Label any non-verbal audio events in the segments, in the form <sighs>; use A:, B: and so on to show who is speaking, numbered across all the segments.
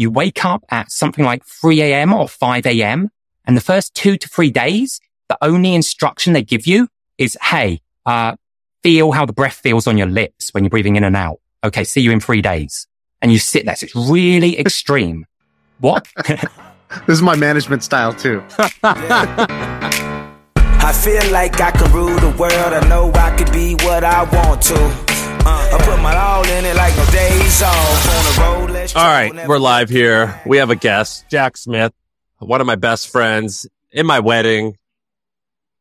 A: You wake up at something like 3 a.m. or 5 a.m. And the first two to three days, the only instruction they give you is, Hey, uh, feel how the breath feels on your lips when you're breathing in and out. Okay. See you in three days. And you sit there. So it's really <laughs> extreme. What? <laughs>
B: this is my management style too. <laughs>
C: I feel like I can rule the world. I know I could be what I want to. Uh, I put my all in it like no days off. On the road,
D: All right, we're live here. We have a guest, Jack Smith, one of my best friends in my wedding.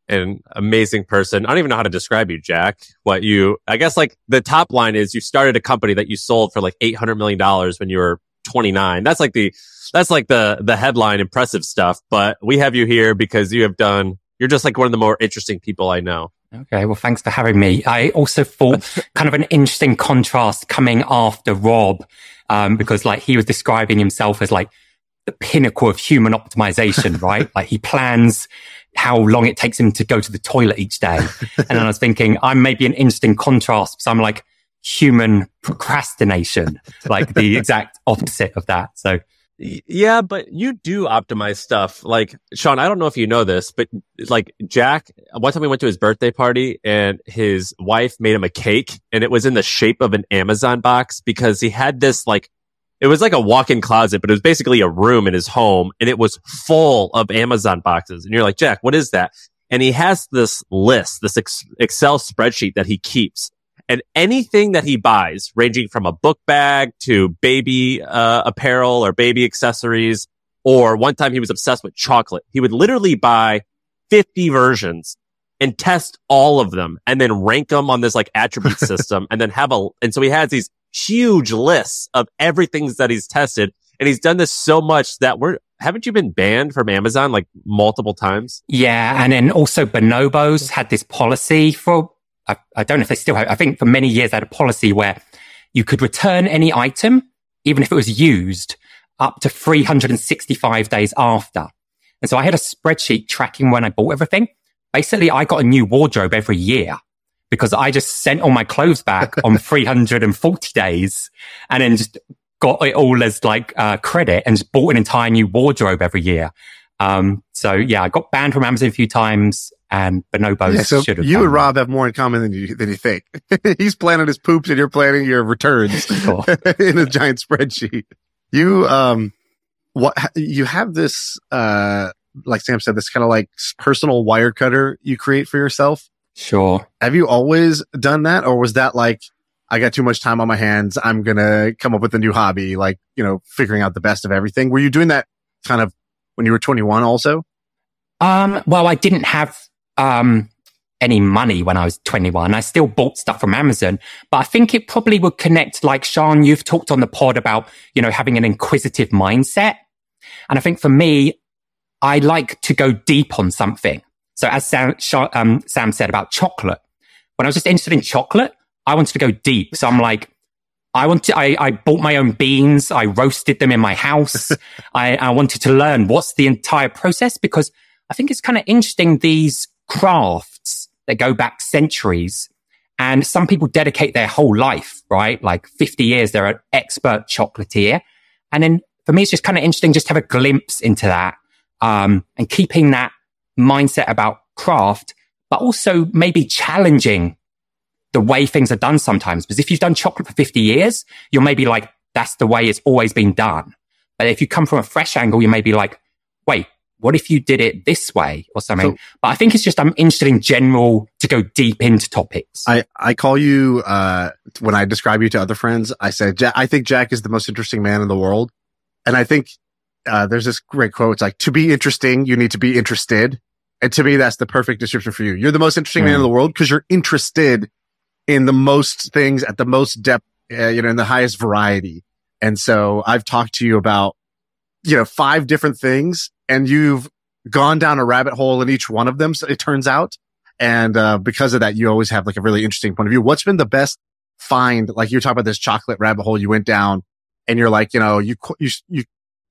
D: An amazing person. I don't even know how to describe you, Jack. What you, I guess like the top line is you started a company that you sold for like $800 million when you were 29. That's like the, that's like the, the headline impressive stuff. But we have you here because you have done, you're just like one of the more interesting people I know.
A: Okay. Well, thanks for having me. I also thought kind of an interesting contrast coming after Rob, um, because like he was describing himself as like the pinnacle of human optimization, <laughs> right? like he plans how long it takes him to go to the toilet each day. And then I was thinking I'm maybe an interesting contrast because I'm like human procrastination, like the exact opposite of that. So
D: yeah, but you do optimize stuff. Like Shaan, I don't know if you know this, but like Jack, one time we went to his birthday party and his wife made him a cake and it was in the shape of an Amazon box because he had this like, it was like a walk-in closet, but it was basically a room in his home and it was full of Amazon boxes. And you're like, Jack, what is that? And he has this list, this Excel spreadsheet that he keeps and anything that he buys, ranging from a book bag to baby uh, apparel or baby accessories, or one time he was obsessed with chocolate. He would literally buy 50 versions and test all of them and then rank them on this like attribute <laughs> system and then have a, and so he has these huge lists of everything that he's tested. And he's done this so much that we're, haven't you been banned from Amazon like multiple times?
A: Yeah. And then also Bonobos had this policy for I, I don't know if they still have, I think for many years they had a policy where you could return any item, even if it was used up to 365 days after. And so I had a spreadsheet tracking when I bought everything. Basically, I got a new wardrobe every year because I just sent all my clothes back <laughs> on 340 days and then just got it all as like uh, credit and just bought an entire new wardrobe every year. Um, so yeah, I got banned from Amazon a few times and bonobos yeah, so should have.
B: You and Rob have more in common than you than you think. <laughs> He's planning his poops, and you're planning your returns <laughs> <laughs> in a giant spreadsheet. You um, what you have this uh, like Sam said, this kind of like personal Wirecutter you create for yourself.
A: Sure.
B: Have you always done that, or was that like I got too much time on my hands? I'm gonna come up with a new hobby, like you know, figuring out the best of everything. Were you doing that kind of when you were 21 also?
A: Um, well, I didn't have um, any money when I was 21. I still bought stuff from Amazon, but I think it probably would connect like Shaan, you've talked on the pod about, you know, having an inquisitive mindset. And I think for me, I like to go deep on something. So as Sam, um, Sam said about chocolate, when I was just interested in chocolate, I wanted to go deep. So I'm like, I wanted, I, I bought my own beans. I roasted them in my house. <laughs> I, I wanted to learn what's the entire process because I think it's kind of interesting. These crafts that go back centuries. And some people dedicate their whole life, right? Like 50 years, they're an expert chocolatier. And then for me, it's just kind of interesting just to have a glimpse into that. Um, and keeping that mindset about craft, but also maybe challenging the way things are done sometimes. Because if you've done chocolate for 50 years, you're maybe like, that's the way it's always been done. But if you come from a fresh angle, you may be like, wait, what if you did it this way or something? So, but I think it's just I'm interested in general to go deep into topics.
B: I I call you uh when I describe you to other friends, I say I think Jack is the most interesting man in the world, and I think uh there's this great quote. It's like to be interesting, you need to be interested, and to me, that's the perfect description for you. You're the most interesting mm. man in the world because you're interested in the most things at the most depth, uh, you know, in the highest variety. And so I've talked to you about you know, five different things and you've gone down a rabbit hole in each one of them. So it turns out. And, uh, because of that, you always have like a really interesting point of view. What's been the best find? Like you're talking about this chocolate rabbit hole you went down and you're like, you know, you, you, you,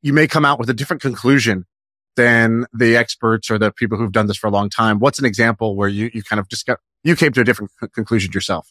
B: you may come out with a different conclusion than the experts or the people who've done this for a long time. What's an example where you, you kind of just got, you came to a different conclusion yourself?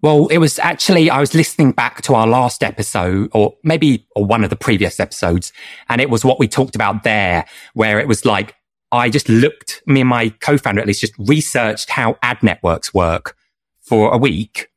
A: Well, it was actually, I was listening back to our last episode or maybe or one of the previous episodes. And it was what we talked about there, where it was like, I just looked, me and my co-founder at least just researched how ad networks work for a week.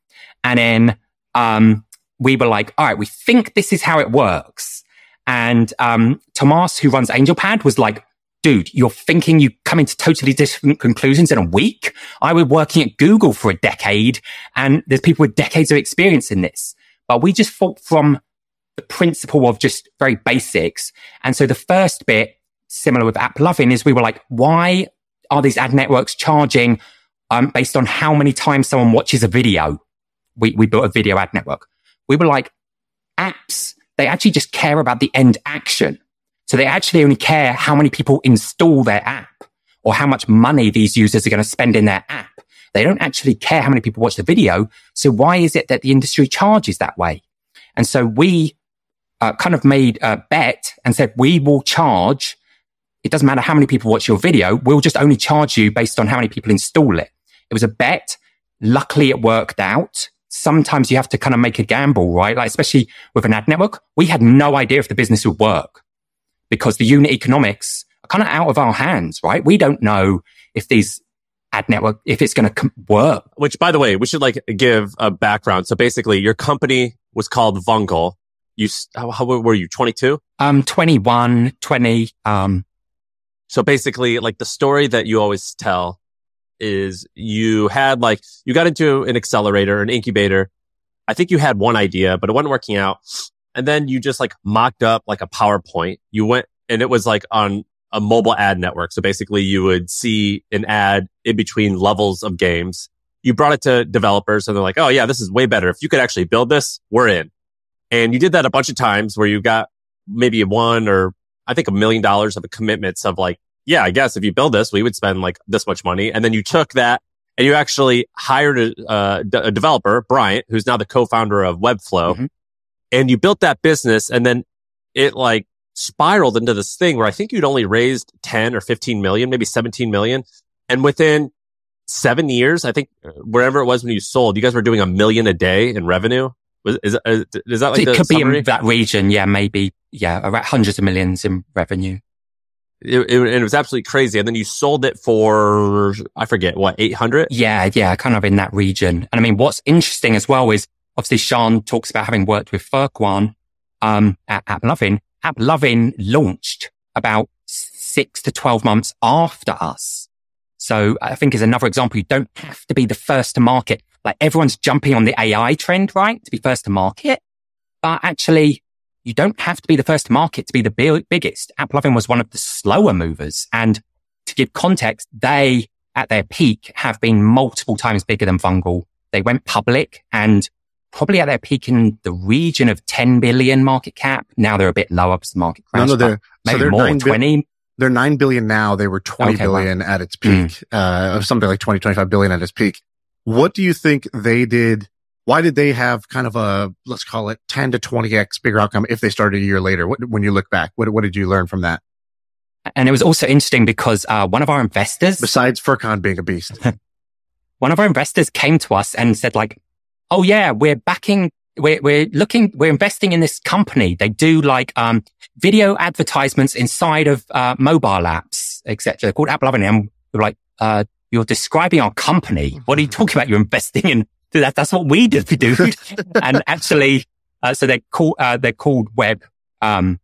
A: And then, um, we were like, all right, we think this is how it works. And, um, Tomas, who runs AngelPad was like, dude, you're thinking you come into totally different conclusions in a week. I was working at Google for a decade and there's people with decades of experience in this, but we just thought from the principle of just very basics. And so the first bit, similar with AppLovin, is we were like, why are these ad networks charging um, based on how many times someone watches a video? We, we built a video ad network. We were like, apps, they actually just care about the end action. So they actually only care how many people install their app or how much money these users are going to spend in their app. They don't actually care how many people watch the video. So why is it that the industry charges that way? And so we uh, kind of made a bet and said, we will charge. It doesn't matter how many people watch your video. We'll just only charge you based on how many people install it. It was a bet. Luckily, it worked out. Sometimes you have to kind of make a gamble, right? Like, especially with an ad network, we had no idea if the business would work because the unit economics are kind of out of our hands, right? We don't know if these ad network, if it's going to com- work.
D: Which, by the way, we should like give a background. So basically, your company was called Vungle. You, how, how were you? 22?
A: Um, 21, 20. Um,
D: so basically, like the story that you always tell is you had like, you got into an accelerator, an incubator. I think you had one idea, but it wasn't working out and then you just like mocked up like a PowerPoint. You went and it was like on a mobile ad network. So basically you would see an ad in between levels of games. You brought it to developers and they're like, Oh yeah, this is way better. If you could actually build this, we're in. And you did that a bunch of times where you got maybe one or I think a million dollars of commitments of like, yeah, I guess if you build this, we would spend like this much money. And then you took that and you actually hired a, uh, a developer, Bryant, who's now the co-founder of Webflow. Mm-hmm and you built that business and then it like spiraled into this thing where I think you'd only raised 10 or 15 million, maybe 17 million. And within seven years, I think uh, wherever it was when you sold, you guys were doing a million a day in revenue. Was, is, is, is that like
A: it could
D: summary?
A: be in that region? Yeah, maybe. Yeah, around hundreds of millions in revenue.
D: It, it, it was absolutely crazy. And then you sold it for, I forget what, 800?
A: Yeah, yeah, kind of in that region. And I mean, what's interesting as well is obviously Shaan talks about having worked with Furqan um, at AppLovin. AppLovin launched about six to 12 months after us. So I think is another example. You don't have to be the first to market. Like everyone's jumping on the AI trend, right? To be first to market. But actually, you don't have to be the first to market to be the big, biggest. AppLovin was one of the slower movers. And to give context, they at their peak have been multiple times bigger than Vungle. They went public and probably at their peak in the region of 10 billion market cap. Now they're a bit lower because the market crashed. No, no, they're, maybe so they're more, 20. Bi-
B: they're 9 billion now. They were twenty okay, billion wow. at its peak, mm. uh, something like 20, 25 billion at its peak. What do you think they did? Why did they have kind of a, let's call it 10 to 20x bigger outcome if they started a year later? What, when you look back, what, what did you learn from that?
A: And it was also interesting because, uh, one of our investors,
B: besides Furqan being a beast, <laughs>
A: one of our investors came to us and said like, oh yeah, we're backing, we're, we're looking, we're investing in this company. They do like, um, video advertisements inside of, uh, mobile apps, etc. They're called AppLovin. And we're like, uh, you're describing our company. What are you talking about? You're investing in that. That's what we do, <laughs> dude. and actually, uh, so they're called, uh, they're called Web, um,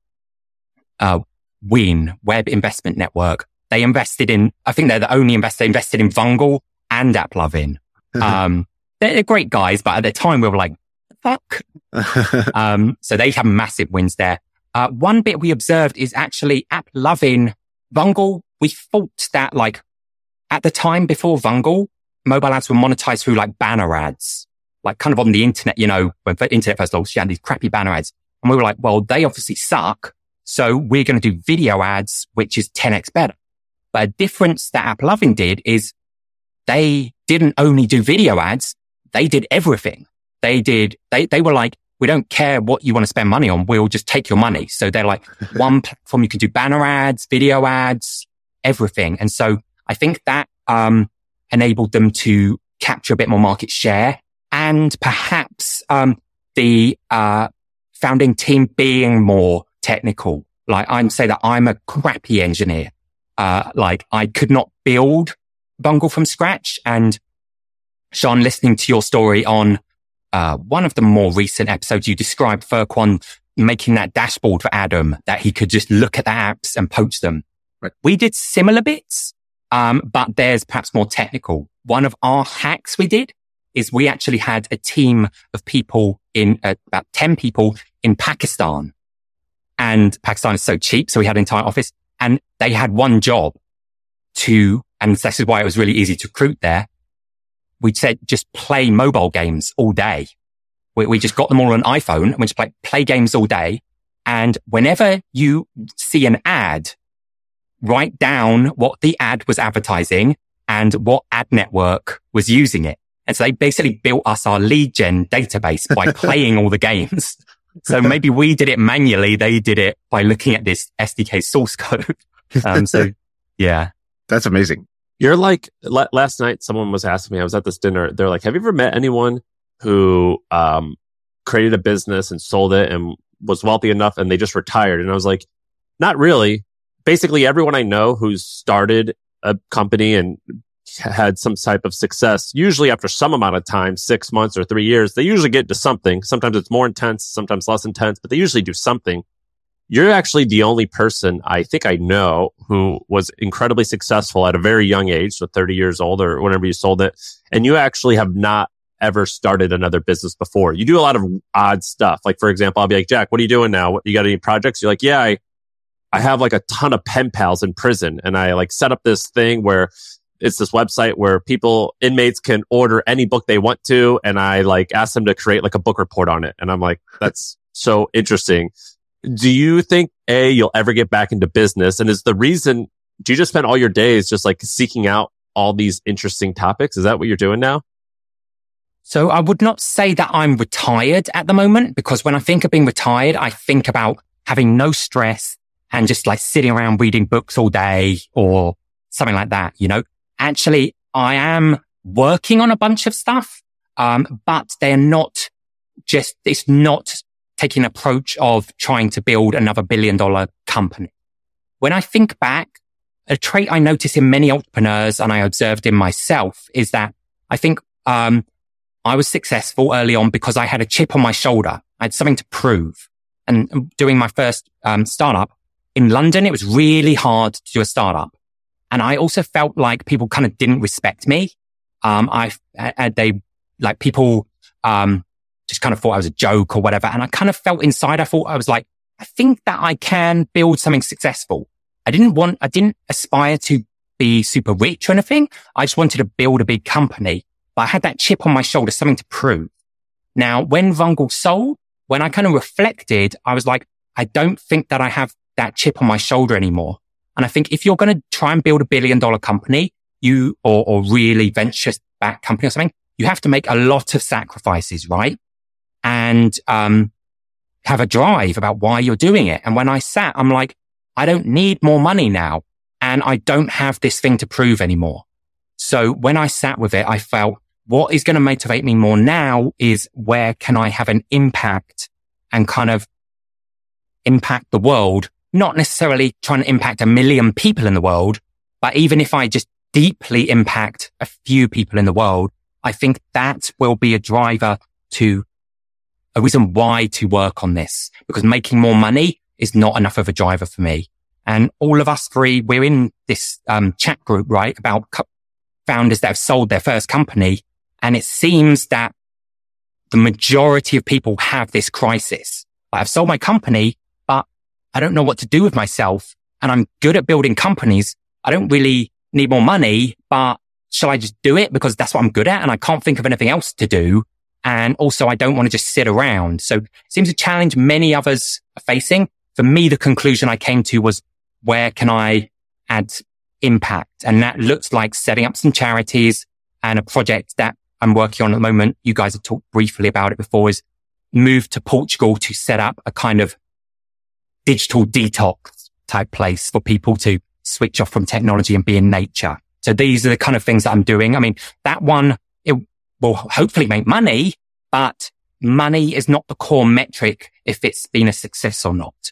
A: uh, WIN, Web Investment Network. They invested in, I think they're the only investor invested in Vungle and AppLovin. Um, they're great guys, but at the time we were like, fuck. <laughs> um, so they have massive wins there. Uh, one bit we observed is actually AppLovin Vungle. We thought that like at the time before Vungle, mobile ads were monetized through like banner ads. like kind of on the internet, you know, when the internet first launched, she had these crappy banner ads. And we were like, well, they obviously suck. So we're going to do video ads, which is 10x better. But a difference that AppLovin did is they didn't only do video ads. They did everything. They did, they, they were like, we don't care what you want to spend money on. We'll just take your money. So they're like <laughs> one platform you can do banner ads, video ads, everything. And so I think that, um, enabled them to capture a bit more market share and perhaps, um, the, uh, founding team being more technical. Like I'm say that I'm a crappy engineer. Uh, like I could not build Vungle from scratch. And Shaan, listening to your story on uh, one of the more recent episodes, you described Kwon making that dashboard for Adam that he could just look at the apps and poach them.
B: Right.
A: We did similar bits, um, but there's perhaps more technical. One of our hacks we did is we actually had a team of people in uh, about 10 people in Pakistan and Pakistan is so cheap. So we had an entire office and they had one job to, and this is why it was really easy to recruit there we said just play mobile games all day. We, we just got them all on iPhone and we just play, play games all day. And whenever you see an ad, write down what the ad was advertising and what ad network was using it. And so they basically built us our lead gen database by <laughs> playing all the games. So maybe we did it manually. They did it by looking at this SDK source code. <laughs> Um, so yeah.
B: That's amazing.
D: You're like l- last night. Someone was asking me. I was at this dinner. They're like, "Have you ever met anyone who um, created a business and sold it and was wealthy enough and they just retired?" And I was like, "Not really. Basically, everyone I know who's started a company and had some type of success, usually after some amount of time, six months or three years, they usually get to something. Sometimes it's more intense, sometimes less intense, but they usually do something you're actually the only person I think I know who was incredibly successful at a very young age, so 30 years old or whenever you sold it. And you actually have not ever started another business before. You do a lot of odd stuff. Like, for example, I'll be like, Jack, what are you doing now? You got any projects? You're like, yeah, I, I have like a ton of pen pals in prison and I like set up this thing where it's this website where people, inmates can order any book they want to. And I like ask them to create like a book report on it. And I'm like, that's so interesting do you think a you'll ever get back into business? And is the reason do you just spend all your days just like seeking out all these interesting topics? Is that what you're doing now?
A: So i would not say that i'm retired at the moment because when i think of being retired i think about having no stress and just like sitting around reading books all day or something like that you know? Actually i am working on a bunch of stuff um, but they're not just it's not taking an approach of trying to build another billion dollar company. When I think back, a trait I notice in many entrepreneurs and I observed in myself is that I think, um, I was successful early on because I had a chip on my shoulder. I had something to prove. And doing my first, um, startup in London, it was really hard to do a startup. And I also felt like people kind of didn't respect me. Um, I, I they, like people, um, just kind of thought I was a joke or whatever. And I kind of felt inside, I thought I was like, I think that I can build something successful. I didn't want, I didn't aspire to be super rich or anything. I just wanted to build a big company, but I had that chip on my shoulder, something to prove. Now, when Vungle sold, when I kind of reflected, I was like, I don't think that I have that chip on my shoulder anymore. And I think if you're going to try and build a billion dollar company, you or, or really venture back company or something, you have to make a lot of sacrifices, right? And um, have a drive about why you're doing it. And when I sat, I'm like, I don't need more money now. And I don't have this thing to prove anymore. So when I sat with it, I felt what is going to motivate me more now is where can I have an impact and kind of impact the world? Not necessarily trying to impact a million people in the world, but even if I just deeply impact a few people in the world, I think that will be a driver to a reason why to work on this because making more money is not enough of a driver for me. And all of us three, we're in this um, chat group, right? About co- founders that have sold their first company. And it seems that the majority of people have this crisis. I've sold my company, but I don't know what to do with myself. And I'm good at building companies. I don't really need more money, but shall I just do it because that's what I'm good at? And I can't think of anything else to do. And also I don't want to just sit around. So it seems a challenge many others are facing. For me, the conclusion I came to was where can I add impact? And that looks like setting up some charities and a project that I'm working on at the moment. You guys have talked briefly about it before is move to Portugal to set up a kind of digital detox type place for people to switch off from technology and be in nature. So these are the kind of things that I'm doing. I mean, that one, it will hopefully make money, but money is not the core metric if it's been a success or not.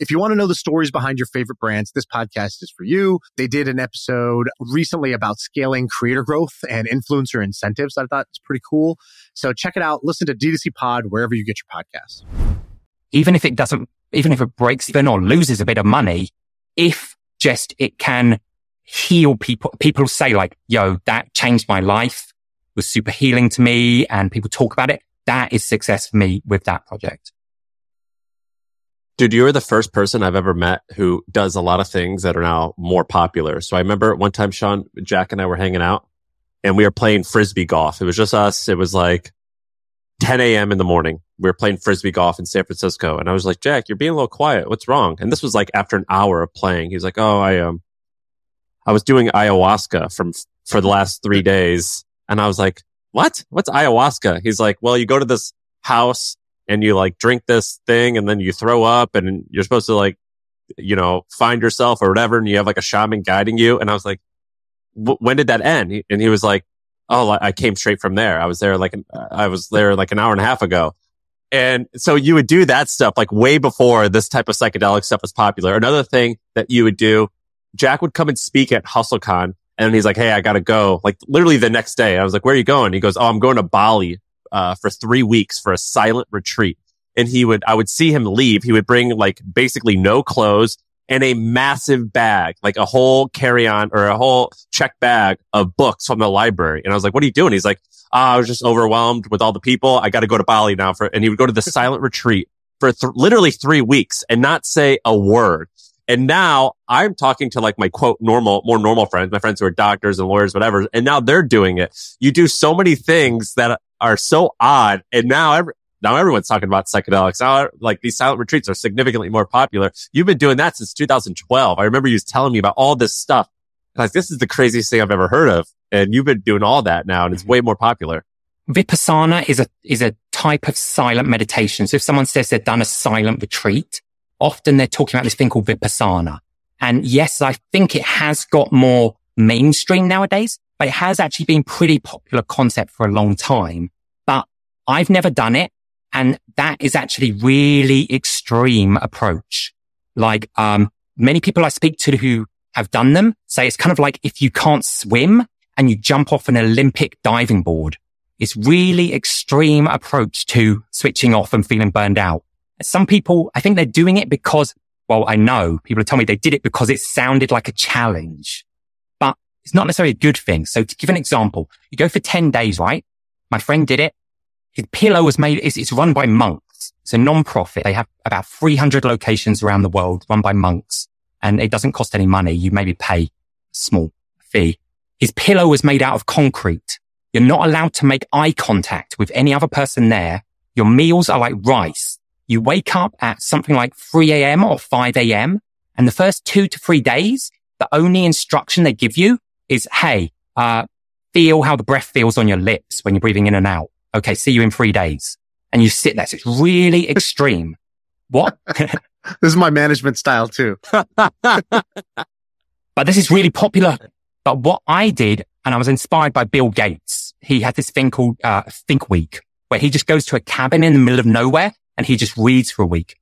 E: If you want to know the stories behind your favorite brands, this podcast is for you. They did an episode recently about scaling creator growth and influencer incentives. I thought it's pretty cool. So check it out. Listen to D2C Pod wherever you get your podcasts.
A: Even if it doesn't, even if it breaks even or loses a bit of money, if just it can heal people, people say like, yo, that changed my life, was super healing to me and people talk about it. That is success for me with that project.
D: Dude, you're the first person I've ever met who does a lot of things that are now more popular. So I remember one time, Sean, Jack and I were hanging out and we were playing frisbee golf. It was just us. It was like 10 a.m. in the morning. We were playing frisbee golf in San Francisco. And I was like, Jack, you're being a little quiet. What's wrong? And this was like after an hour of playing. He was like, Oh, I, um, I was doing ayahuasca from, for the last three days. And I was like, what? What's ayahuasca? He's like, well, you go to this house and you like drink this thing and then you throw up and you're supposed to like, you know, find yourself or whatever. And you have like a shaman guiding you. And I was like, when did that end? And he was like, Oh, I came straight from there. I was there like, I was there like an hour and a half ago. And so you would do that stuff like way before this type of psychedelic stuff was popular. Another thing that you would do, Jack would come and speak at HustleCon and he's like, Hey, I gotta go. Like literally the next day. I was like, where are you going? He goes, Oh, I'm going to Bali uh, for three weeks for a silent retreat. And he would, I would see him leave. He would bring like basically no clothes and a massive bag, like a whole carry on or a whole check bag of books from the library. And I was like, what are you doing? He's like, oh, I was just overwhelmed with all the people. I got to go to Bali now for, and he would go to the silent retreat for th- literally three weeks and not say a word. And now I'm talking to like my quote normal, more normal friends, my friends who are doctors and lawyers, whatever. And now they're doing it. You do so many things that are so odd. And now every, now everyone's talking about psychedelics. Now, like these silent retreats are significantly more popular. You've been doing that since 2012. I remember you was telling me about all this stuff. Like this is the craziest thing I've ever heard of. And you've been doing all that now and it's mm-hmm. way more popular.
A: Vipassana is a, is a type of silent meditation. So if someone says they've done a silent retreat, often they're talking about this thing called Vipassana. And yes, I think it has got more mainstream nowadays, but it has actually been pretty popular concept for a long time. But I've never done it. And that is actually really extreme approach. Like, um, many people I speak to who have done them say it's kind of like if you can't swim and you jump off an Olympic diving board. It's really extreme approach to switching off and feeling burned out. Some people, I think they're doing it because, well, I know people are telling me they did it because it sounded like a challenge but it's not necessarily a good thing. So to give an example, you go for 10 days, right? My friend did it. His pillow was made, it's, it's run by monks. It's a non-profit. They have about 300 locations around the world run by monks and it doesn't cost any money. You maybe pay a small fee. His pillow was made out of concrete. You're not allowed to make eye contact with any other person there. Your meals are like rice. You wake up at something like 3 a.m. or 5 a.m. And the first two to three days, the only instruction they give you is, hey, uh, feel how the breath feels on your lips when you're breathing in and out. Okay. See you in three days. And you sit there. So it's really extreme. What? <laughs>
B: this is my management style too. <laughs>
A: but this is really popular. But what I did, and I was inspired by Bill Gates. He had this thing called, uh, Think Week where he just goes to a cabin in the middle of nowhere and he just reads for a week.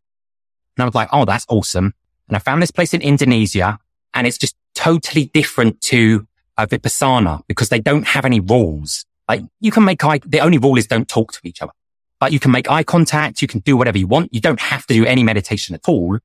A: And I was like, Oh, that's awesome. And I found this place in Indonesia and it's just totally different to uh, Vipassana because they don't have any rules. Like you can make eye, the only rule is don't talk to each other. but you can make eye contact. You can do whatever you want. You don't have to do any meditation at all.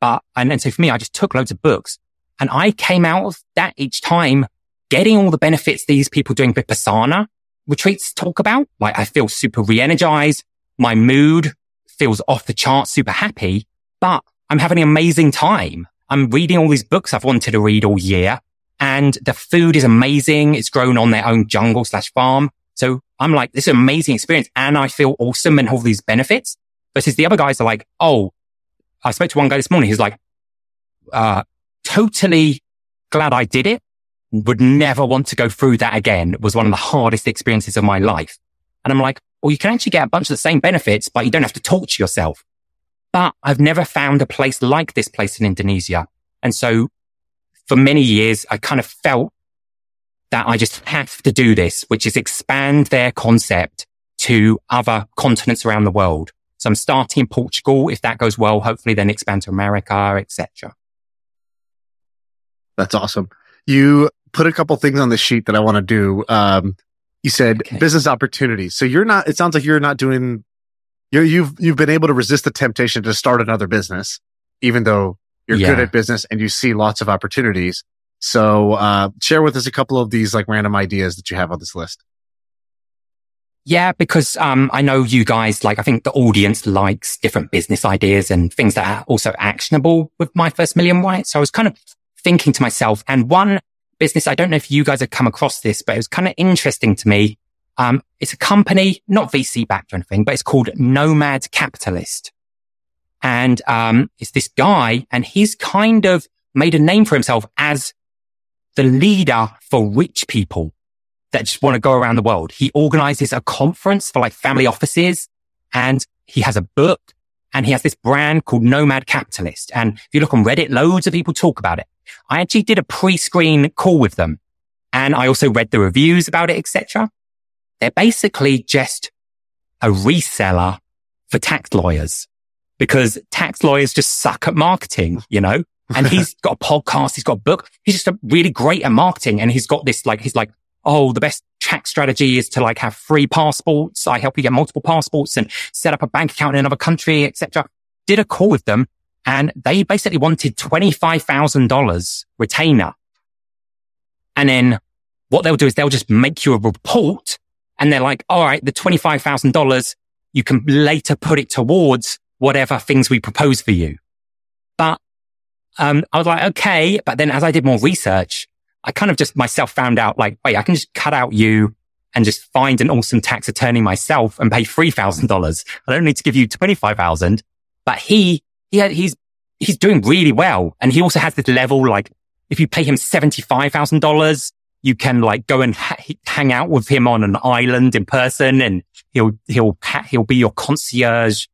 A: But, and then so for me, I just took loads of books and I came out of that each time getting all the benefits these people doing Vipassana retreats talk about. Like I feel super re-energized. My mood feels off the charts, super happy, but I'm having an amazing time. I'm reading all these books I've wanted to read all year and the food is amazing. It's grown on their own jungle slash farm. So I'm like, this is an amazing experience and I feel awesome and all these benefits versus the other guys are like, oh, I spoke to one guy this morning. He's like, uh, totally glad I did it. Would never want to go through that again. It was one of the hardest experiences of my life. And I'm like, well, you can actually get a bunch of the same benefits, but you don't have to torture yourself. But I've never found a place like this place in Indonesia. And so for many years, I kind of felt that I just have to do this, which is expand their concept to other continents around the world. So I'm starting in Portugal. If that goes well, hopefully then expand to America, etc.
B: That's awesome. You put a couple things on the sheet that I want to do. Um, you said okay. business opportunities. So you're not, it sounds like you're not doing, you're, you've, you've been able to resist the temptation to start another business, even though you're yeah. good at business and you see lots of opportunities. So, uh, share with us a couple of these like random ideas that you have on this list.
A: Yeah, because um, I know you guys like. I think the audience likes different business ideas and things that are also actionable with my first million right. So I was kind of thinking to myself, and one business, I don't know if you guys have come across this, but it was kind of interesting to me. Um, it's a company, not VC backed or anything, but it's called Nomad Capitalist. And, um, it's this guy and he's kind of made a name for himself as the leader for rich people that just want to go around the world. He organizes a conference for like family offices and he has a book and he has this brand called Nomad Capitalist. And if you look on Reddit, loads of people talk about it. I actually did a pre-screen call with them and I also read the reviews about it, etc. They're basically just a reseller for tax lawyers because tax lawyers just suck at marketing, you know? And he's <laughs> got a podcast. He's got a book. He's just a really great at marketing. And he's got this like, he's like, oh, the best tax strategy is to like have free passports. I help you get multiple passports and set up a bank account in another country, etc. Did a call with them and they basically wanted $25,000 retainer. And then what they'll do is they'll just make you a report and they're like, all right, the $25,000, you can later put it towards whatever things we propose for you. But, um, I was like, okay. But then as I did more research, I kind of just myself found out like, wait, I can just cut out you and just find an awesome tax attorney myself and pay $3,000. I don't need to give you 25,000, but he, he had, he's, he's doing really well. And he also has this level, like if you pay him $75,000, you can like go and ha- hang out with him on an island in person and he'll, he'll, he'll be your concierge.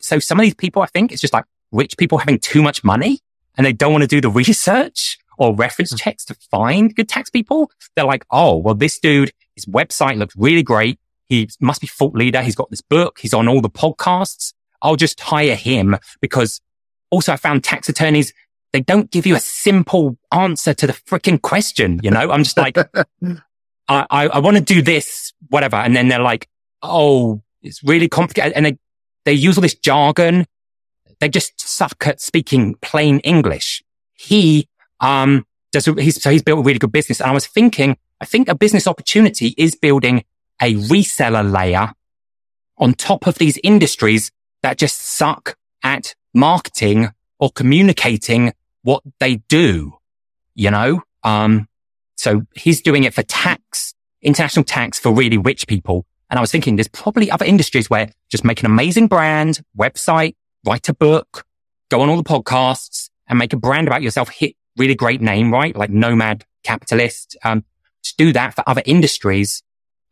A: So some of these people, I think it's just like rich people having too much money and they don't want to do the research or reference hmm. checks to find good tax people. They're like, oh, well, this dude, his website looks really great. He must be thought leader. He's got this book. He's on all the podcasts. I'll just hire him because also I found tax attorneys, they don't give you a simple answer to the freaking question. You know, I'm just like, <laughs> I, I, I want to do this, whatever. And then they're like, oh, it's really complicated. And they, they use all this jargon. They just suck at speaking plain English. He um, does, he's, so he's built a really good business. And I was thinking, I think a business opportunity is building a reseller layer on top of these industries that just suck at marketing or communicating what they do, you know? Um, so he's doing it for tax, international tax for really rich people. And I was thinking there's probably other industries where just make an amazing brand, website, write a book, go on all the podcasts and make a brand about yourself, hit really great name, right? Like nomad capitalist. Um, to do that for other industries,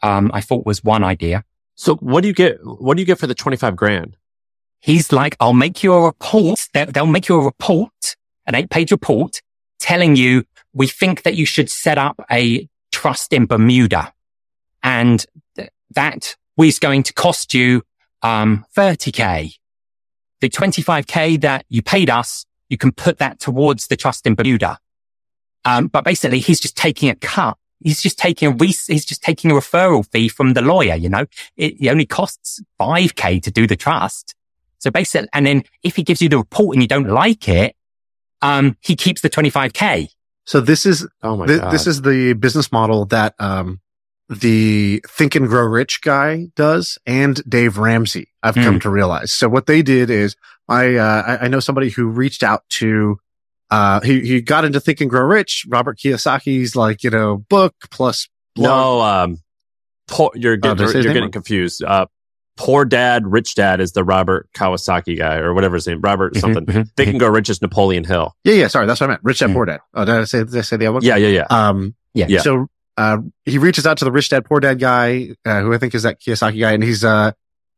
A: um, I thought was one idea.
D: So what do you get? What do you get for the 25 grand?
A: He's like, I'll make you a report. They'll make you a report, an eight page report telling you, we think that you should set up a trust in Bermuda and th- that is going to cost you, um, 30k. The 25k that you paid us you can put that towards the trust in Bermuda. Um, but basically he's just taking a cut, he's just taking a re- he's just taking a referral fee from the lawyer. You know, it, it only costs five k to do the trust. So basically, and then if he gives you the report and you don't like it, um, he keeps the twenty five k.
B: So this is
D: Oh my
B: Th-
D: god.
B: this is the business model that um, the Think and Grow Rich guy does, and Dave Ramsey. I've come
A: Mm.
B: to realize. So what they did is, I uh, I, I know somebody who reached out to. Uh, he he got into Think and Grow Rich, Robert Kiyosaki's like you know book plus blog.
D: no. Um, poor, you're
B: Oh,
D: getting
B: did I say
D: you're getting confused. Uh, poor dad, rich dad is the Robert Kawasaki guy or whatever his name. Robert something.
A: Mhm,
D: They
A: mhm.
D: can go rich as Napoleon Hill.
B: Yeah, yeah. Sorry, that's what I meant. Rich Dad
A: Mm.
B: Poor Dad. Oh, did I say did I say the other one?
D: Yeah, yeah, yeah.
B: Um,
A: Yeah.
D: Yeah.
B: So, uh, he reaches out to the rich dad, poor dad guy, uh, who I think is that Kiyosaki guy. And he's, uh,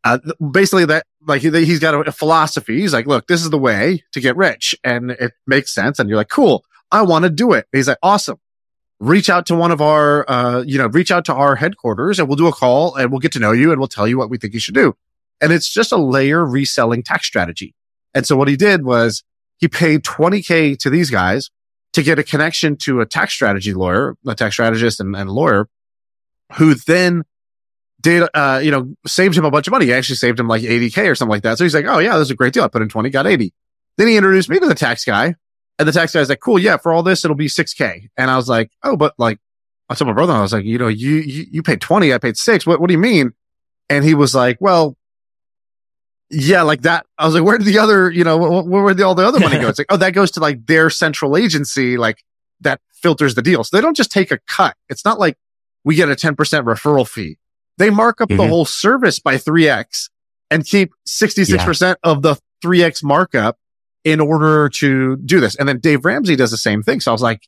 B: uh, basically that, like, he, he's got a, a philosophy. He's like, look, this is the way to get rich. And it makes sense. And you're like, cool. I want to do it. he's like, awesome. Reach out to one of our, uh, you know, reach out to our headquarters and we'll do a call and we'll get to know you and we'll tell you what we think you should do. And it's just a layer reselling tax strategy. And so what he did was he paid 20k to these guys to get a connection to a tax strategy lawyer, a tax strategist and, and lawyer who then did, uh, you know, saved him a bunch of money. He actually saved him like 80k or something like that. So he's like, Oh yeah, this is a great deal. I put in 20, got 80. Then he introduced me to the tax guy and the tax guy's like, cool. Yeah. For all this, it'll be 6k. And I was like, Oh, but like, I told my brother, I was like, you know, you, you, you paid 20. I paid six. What, what do you mean? And he was like, well, yeah, like that. I was like, where did the other, you know, where, where did all the other money go? <laughs> It's like, oh, that goes to like their central agency, like that filters the deal. So they don't just take a cut. It's not like we get a 10% referral fee. They mark up the
A: Mhm.
B: whole service by 3x and keep 66% of the 3x markup in order to do this. And then Dave Ramsey does the same thing. So I was like,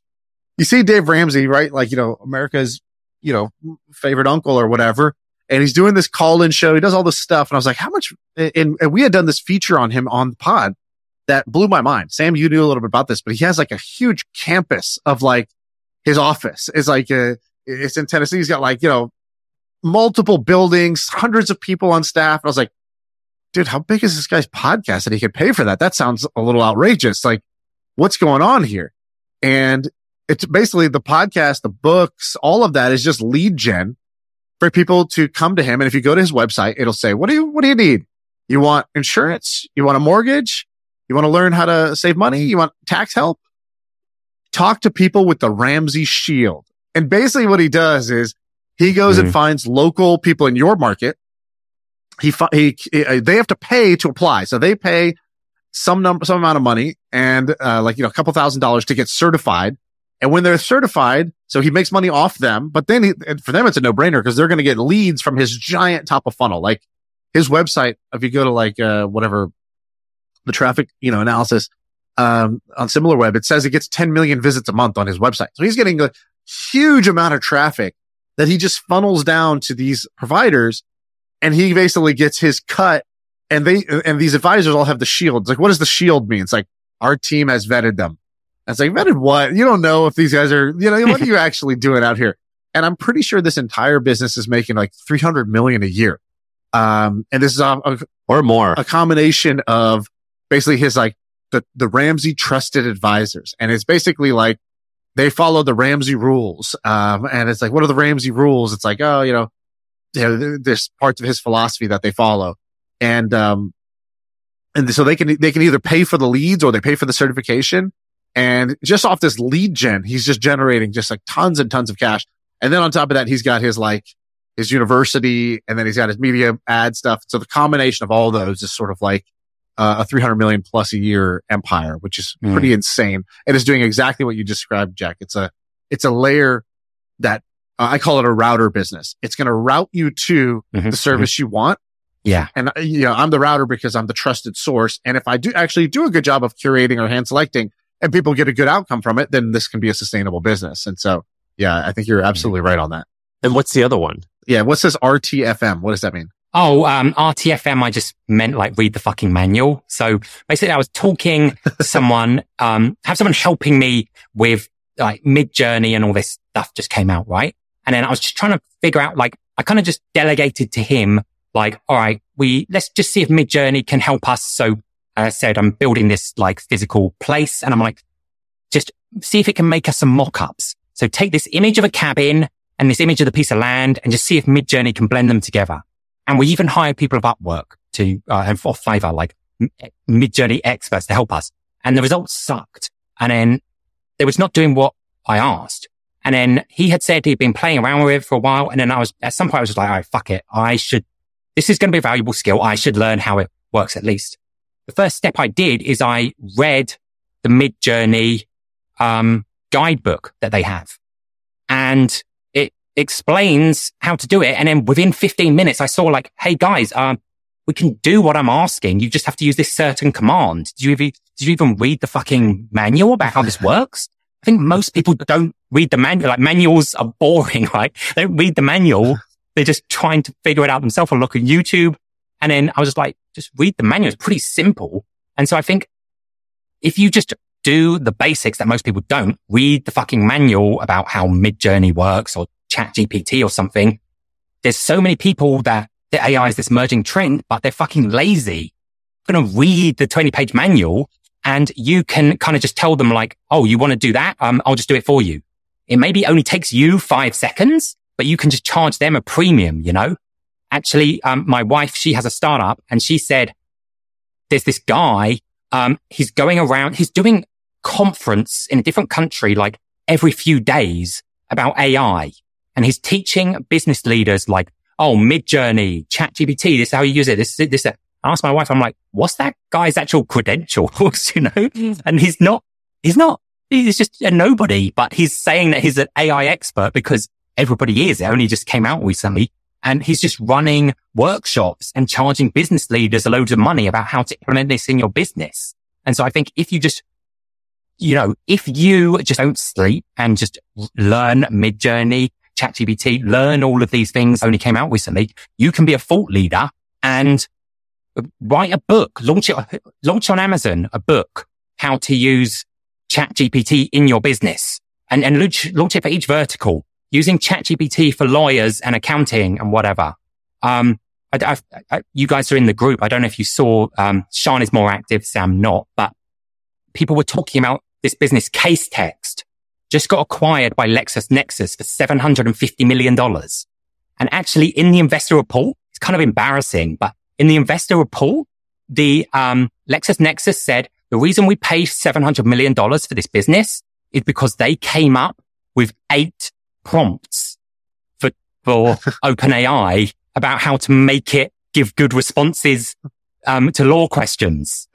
B: you see Dave Ramsey, right? Like, you know, America's, you know, favorite uncle or whatever. And he's doing this call in show. He does all this stuff. And I was like, how much? And, and we had done this feature on him on the pod that blew my mind. Sam, you knew a little bit about this, but he has like a huge campus of like his office is like, uh, it's in Tennessee. He's got like, you know, multiple buildings, hundreds of people on staff. And I was like, dude, how big is this guy's podcast that he could pay for that? That sounds a little outrageous. Like, what's going on here? And it's basically the podcast, the books, all of that is just lead gen for people to come to him. And if you go to his website, it'll say, what do you, what do you need? You want insurance? You want a mortgage? You want to learn how to save money? You want tax help? Talk to people with the Ramsey shield. And basically what he does is he goes and
A: Mhm.
B: finds local people in your market. He, he, he- they have to pay to apply. So they pay some number, some amount of money and, uh, like, you know, a couple thousand dollars to get certified. And when they're certified, so he makes money off them, but then he, for them, it's a no brainer because they're going to get leads from his giant top of funnel. Like his website, if you go to like, uh, whatever the traffic, you know, analysis, um, on SimilarWeb, it says it gets 10 million visits a month on his website. So he's getting a huge amount of traffic that he just funnels down to these providers and he basically gets his cut and they, and these advisors all have the shields. Like, what does the shield mean? It's like our team has vetted them. I was like, vetted what? You don't know if these guys are, you know, what are <laughs> you actually doing out here? And I'm pretty sure this entire business is making like 300 million a year. Um, and this is a, a,
D: Or more.
B: a combination of basically his like the, the Ramsey trusted advisors. And it's basically like they follow the Ramsey rules. Um, and it's like, what are the Ramsey rules? It's like, oh, you know, you know, there's parts of his philosophy that they follow. And, um, and so they can, they can either pay for the leads or they pay for the certification. And just off this lead gen, he's just generating just like tons and tons of cash. And then on top of that, he's got his like his university and then he's got his media ad stuff. So the combination of all those is sort of like uh, a 300 million plus a year empire, which is
A: Mm.
B: pretty insane. And is doing exactly what you described, Jack. It's a, it's a layer that uh, I call it a router business. It's going to route you to
A: Mhm,
B: the service you want.
A: Yeah.
B: And uh, you know, I'm the router because I'm the trusted source. And if I do actually do a good job of curating or hand selecting and people get a good outcome from it, then this can be a sustainable business. And so, yeah, I think you're absolutely right on that.
D: And what's the other one?
B: Yeah. What's this RTFM? What does that mean?
A: Oh, um, RTFM, I just meant like read the fucking manual. So basically I was talking to <laughs> someone, um, have someone helping me with like Midjourney and all this stuff just came out, right? And then I was just trying to figure out, like, I kind of just delegated to him, like, all right, we, let's just see if Midjourney can help us. So I said, I'm building this like physical place and I'm like, just see if it can make us some mock-ups. So take this image of a cabin and this image of the piece of land and just see if Midjourney can blend them together. And we even hired people of Upwork to, uh, for Fiverr, like Midjourney experts to help us. And the results sucked. And then they was not doing what I asked. And then he had said he'd been playing around with it for a while. And then I was, at some point, I was just like, all right, fuck it. I should, this is going to be a valuable skill. I should learn how it works at least. The first step I did is I read the Midjourney, um, guidebook that they have. And it explains how to do it. And then within 15 minutes, I saw like, Hey guys, um, we can do what I'm asking. You just have to use this certain command. Did you even, did you even read the fucking manual about how this works? I think most people don't read the manual. Like manuals are boring, <laughs> right? They don't read the manual. They're just trying to figure it out themselves or look at YouTube. And then I was just like, just read the manual. It's pretty simple. And so I think if you just do the basics that most people don't, read the fucking manual about how Midjourney works or chat GPT or something. There's so many people that the AI is this merging trend, but they're fucking lazy. Going to read the 20 page manual and you can kind of just tell them like, Oh, you want to do that? Um, I'll just do it for you. It maybe only takes you five seconds, but you can just charge them a premium, you know? Actually, um, my wife, she has a startup and she said, there's this guy, um, he's going around, he's doing conference in a different country, like every few days about AI. And he's teaching business leaders like, oh, Midjourney, chat GPT, this is how you use it. This is this. I asked my wife, I'm like, what's that guy's actual credentials? <laughs> you know, and he's not, he's not, he's just a nobody, but he's saying that he's an AI expert because everybody is. It only just came out recently. And he's just running workshops and charging business leaders a load of money about how to implement this in your business. And so I think if you just, you know, if you just don't sleep and just learn Midjourney, ChatGPT, learn all of these things only came out recently, you can be a thought leader and write a book, launch it, launch on Amazon, a book, how to use ChatGPT in your business and, and launch, launch it for each vertical using ChatGPT for lawyers and accounting and whatever. Um, I, I, I, you guys are in the group. I don't know if you saw, um, Shaan is more active, Sam not, but people were talking about this business Casetext just got acquired by LexisNexis for $750 million. And actually in the investor report, it's kind of embarrassing, but in the investor report, the, um, LexisNexis said the reason we paid $700 million for this business is because they came up with eight prompts for, for <laughs> OpenAI about how to make it give good responses um, to law questions.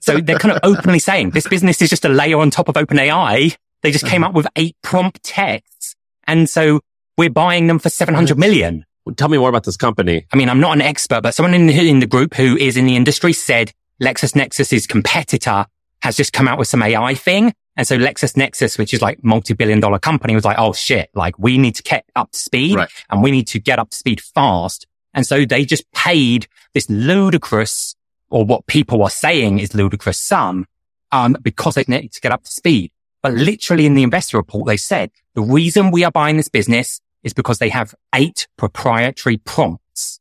A: so <laughs> they're kind of openly saying this business is just a layer on top of OpenAI. They just came up with eight prompt texts. And so we're buying them for 700 million.
D: Tell me more about this company.
A: I mean, I'm not an expert, but someone in the, in the group who is in the industry said LexisNexis's competitor has just come out with some AI thing and so LexisNexis, which is like multi-billion dollar company was like, Oh shit, like we need to get up to speed right. and we need to get up to speed fast. And so they just paid this ludicrous or what people are saying is ludicrous sum, um, because they need to get up to speed. But literally in the investor report, they said the reason we are buying this business is because they have eight proprietary prompts.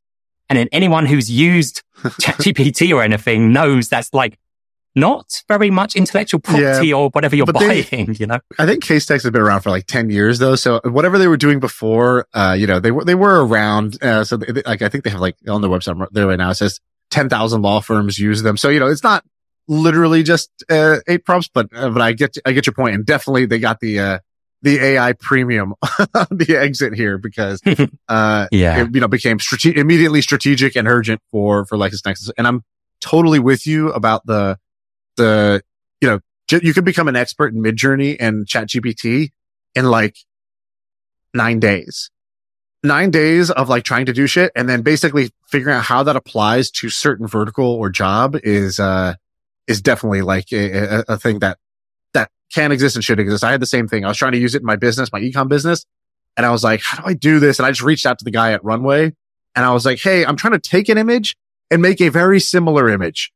A: And then anyone who's used <laughs> ChatGPT or anything knows that's like not very much intellectual property yeah, or whatever you're buying, they, you know?
B: I think Casetext has been around for like 10 years though. So whatever they were doing before, uh, you know, they were, they were around. Uh, so they, like, I think they have like on their website there right now, it says 10,000 law firms use them. So, you know, it's not literally just, uh, eight prompts, but, uh, but I get, I get your point. And definitely they got the, uh, the AI premium <laughs> on the exit here because, <laughs> uh, yeah, it, you know, became strate- immediately strategic and urgent for, for LexisNexis. And I'm totally with you about the, the, you know, you could become an expert in Midjourney and Chat GPT in like nine days. Nine days of like trying to do shit and then basically figuring out how that applies to certain vertical or job is, uh, is definitely like a, a, a thing that, that can exist and should exist. I had the same thing. I was trying to use it in my business, my ecom business. And I was like, how do I do this? And I just reached out to the guy at Runway and I was like, Hey, I'm trying to take an image and make a very similar image.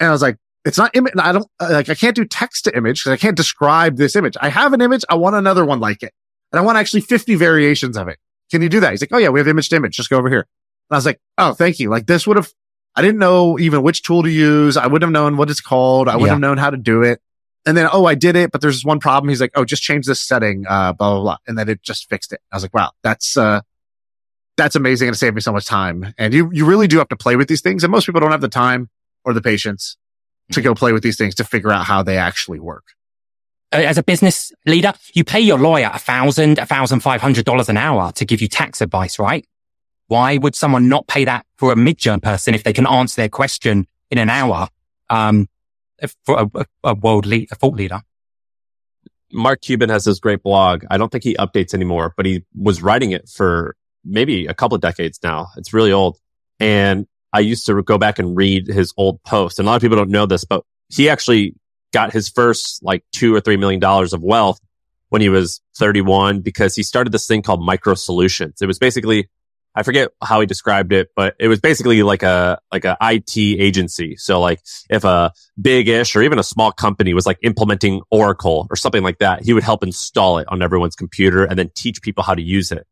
B: And I was like, it's not image. I don't like, I can't do text to image because I can't describe this image. I have an image. I want another one like it. And I want actually 50 variations of it. Can you do that? He's like, Oh yeah, we have image to image. Just go over here. And I was like, Oh, thank you. Like this would have, I didn't know even which tool to use. I wouldn't have known what it's called. I wouldn't yeah. have known how to do it. and then, oh, I did it, but there's this one problem. He's like, oh, just change this setting, uh, blah, blah, blah. And then it just fixed it. I was like, wow, that's, uh, that's amazing and it saved me so much time. And you, you really do have to play with these things. And most people don't have the time or the patience to go play with these things to figure out how they actually work.
A: Uh, As a business leader, you pay your lawyer a thousand, a thousand five hundred dollars an hour to give you tax advice, right? Why would someone not pay that for a Midjourney person if they can answer their question in an hour? Um, for a, a, a world lead, a thought leader.
D: Mark Cuban has this great blog. I don't think he updates anymore, but he was writing it for maybe a couple of decades now. It's really old. And I used to go back and read his old posts. And a lot of people don't know this, but he actually got his first like two or three million dollars of wealth when he was 31 because he started this thing called MicroSolutions. It was basically, I forget how he described it, but it was basically like a, like a IT agency. So like if a big-ish or even a small company was like implementing Oracle or something like that, he would help install it on everyone's computer and then teach people how to use it.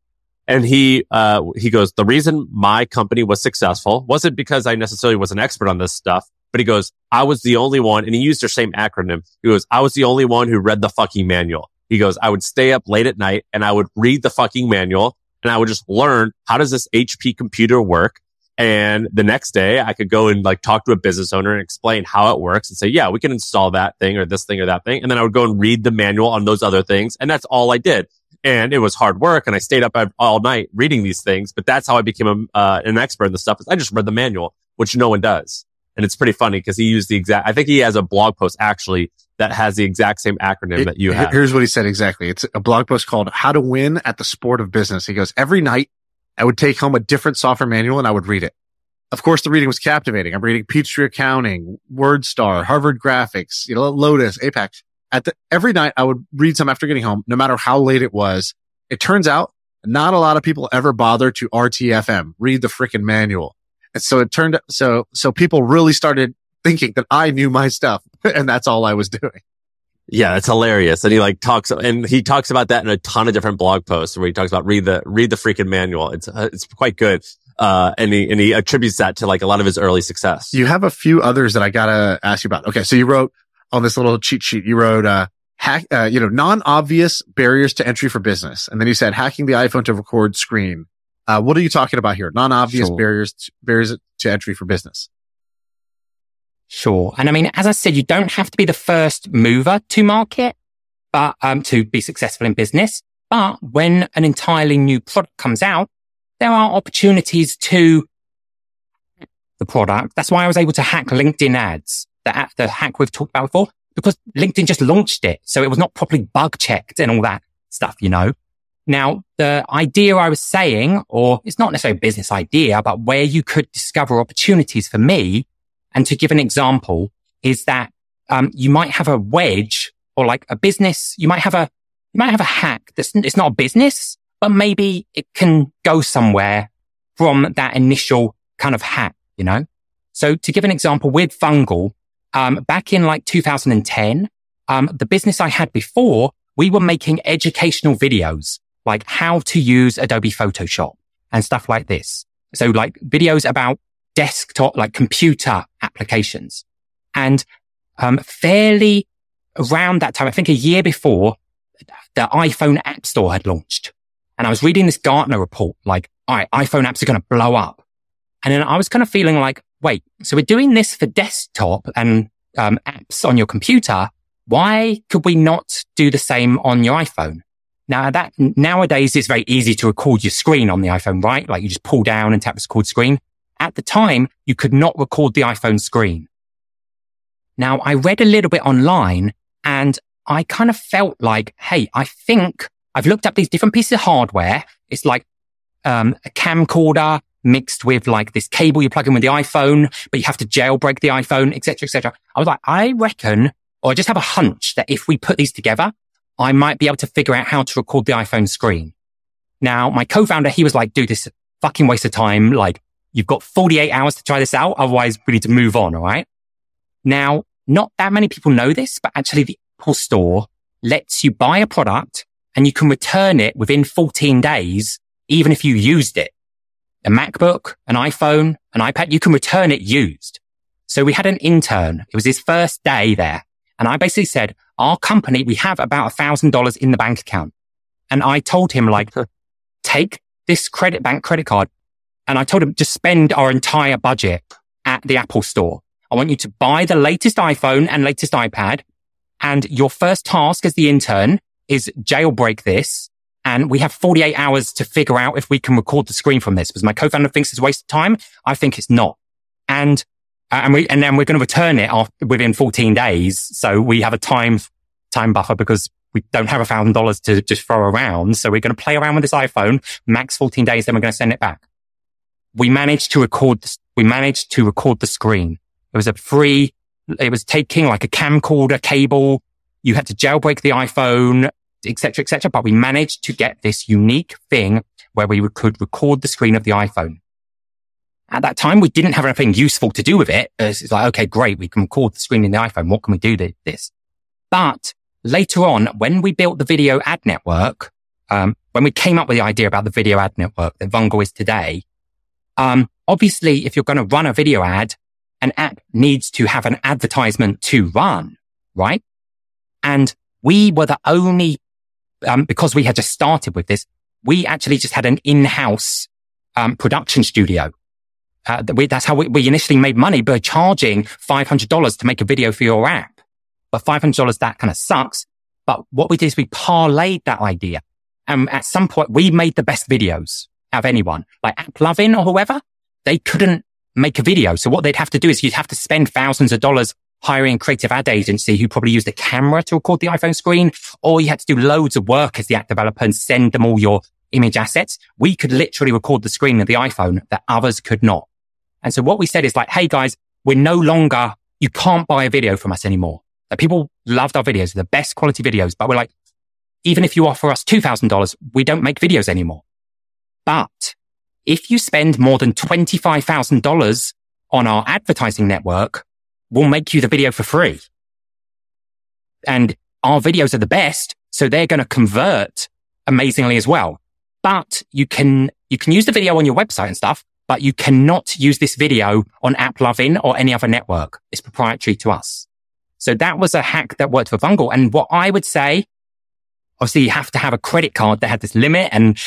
D: And he, uh, he goes, the reason my company was successful wasn't because I necessarily was an expert on this stuff, but he goes, I was the only one, and he used their same acronym. He goes, I was the only one who read the fucking manual. He goes, I would stay up late at night and I would read the fucking manual and I would just learn how does this HP computer work? And the next day I could go and like talk to a business owner and explain how it works and say, yeah, we can install that thing or this thing or that thing. And then I would go and read the manual on those other things. And that's all I did. And it was hard work and I stayed up all night reading these things. But that's how I became a, uh, an expert in the stuff. I just read the manual, which no one does. And it's pretty funny because he used the exact, I think he has a blog post actually that has the exact same acronym
B: It-
D: that you have.
B: Here's what he said exactly. It's a blog post called How to Win at the Sport of Business. He goes, every night I would take home a different software manual and I would read it. Of course, the reading was captivating. I'm reading Peachtree Accounting, WordStar, Harvard Graphics, you know, Lotus, Apex. At the, every night I would read some after getting home, no matter how late it was. It turns out not a lot of people ever bother to RTFM, read the freaking manual. And so it turned, out so, so people really started thinking that I knew my stuff <laughs> and that's all I was doing.
D: Yeah, it's hilarious. And he like talks, and he talks about that in a ton of different blog posts where he talks about read the, read the freaking manual. It's, uh, it's quite good. Uh, and he, and he attributes that to like a lot of his early success.
B: You have a few others that I gotta ask you about. Okay. So you wrote on this little cheat sheet, you wrote, uh, hack, uh, you know, non-obvious barriers to entry for business. And then you said hacking the iPhone to record screen. Uh, what are you talking about here? Non-obvious
A: Sure.
B: barriers, to, barriers to entry for business.
A: Sure. And I mean, as I said, you don't have to be the first mover to market, but, um, to be successful in business. But when an entirely new product comes out, there are opportunities to the product. That's why I was able to hack LinkedIn ads, the, app- the hack we've talked about before, because LinkedIn just launched it. So it was not properly bug checked and all that stuff, you know? Now, the idea I was saying, or it's not necessarily a business idea, but where you could discover opportunities for me and to give an example is that um, you might have a wedge or like a business. You might have a you might have a hack that's it's not a business, but maybe it can go somewhere from that initial kind of hack. You know. So to give an example with Vungle, um, back in like 2010, um, the business I had before, we were making educational videos like how to use Adobe Photoshop and stuff like this. So like videos about desktop, like computer applications. And, um, fairly around that time, I think a year before the iPhone app store had launched. And I was reading this Gartner report, like, all right, iPhone apps are going to blow up. And then I was kind of feeling like, wait, so we're doing this for desktop and, um, apps on your computer. Why could we not do the same on your iPhone? Now that nowadays it's very easy to record your screen on the iPhone, right? Like you just pull down and tap the record screen. At the time, you could not record the iPhone screen. Now I read a little bit online and I kind of felt like, Hey, I think I've looked up these different pieces of hardware. It's like, um, a camcorder mixed with like this cable you plug in with the iPhone, but you have to jailbreak the iPhone, etc., etc. I was like, I reckon, or I just have a hunch that if we put these together, I might be able to figure out how to record the iPhone screen. Now, my co-founder, he was like, dude, this is fucking waste of time. Like, you've got 48 hours to try this out. Otherwise, we need to move on. All right. Now, not that many people know this, but actually the Apple store lets you buy a product and you can return it within 14 days, even if you used it. A MacBook, an iPhone, an iPad, you can return it used. So we had an intern. It was his first day there And I basically said, our company, we have about a thousand dollars in the bank account. And I told him like, <laughs> take this credit bank credit card. And I told him just spend our entire budget at the Apple store. I want you to buy the latest iPhone and latest iPad. And your first task as the intern is jailbreak this. And we have 48 hours to figure out if we can record the screen from this because my co-founder thinks it's a waste of time. I think it's not. And, uh, and we, and then we're going to return it after, within 14 days. So we have a time, time buffer because we don't have a thousand dollars to just throw around. So we're going to play around with this iPhone, max 14 days, then we're going to send it back. We managed to record, we managed to record the screen. It was a free, it was taking like a camcorder cable. You had to jailbreak the iPhone, etc., etc. But we managed to get this unique thing where we could record the screen of the iPhone. At that time, we didn't have anything useful to do with it. It's like, okay, great. We can record the screen in the iPhone. What can we do with this? But later on, when we built the video ad network, um, when we came up with the idea about the video ad network that Vungle is today, um, obviously, if you're going to run a video ad, an app needs to have an advertisement to run, right? And we were the only, um, because we had just started with this, we actually just had an in-house um, production studio. Uh, that we, that's how we, we initially made money by charging $500 to make a video for your app. But $500, that kind of sucks. But what we did is we parlayed that idea. And at some point, we made the best videos of anyone, like AppLovin or whoever. They couldn't make a video. So what they'd have to do is you'd have to spend thousands of dollars hiring a creative ad agency who probably used a camera to record the iPhone screen, or you had to do loads of work as the app developer and send them all your image assets. We could literally record the screen of the iPhone that others could not. And so what we said is like, Hey guys, we're no longer, you can't buy a video from us anymore. Like people loved our videos, the best quality videos, but we're like, even if you offer us $2,000, we don't make videos anymore. But if you spend more than $25,000 on our advertising network, we'll make you the video for free. And our videos are the best. So they're going to convert amazingly as well. But you can, you can use the video on your website and stuff, but you cannot use this video on AppLovin or any other network. It's proprietary to us. So that was a hack that worked for Vungle. And what I would say, obviously you have to have a credit card that had this limit and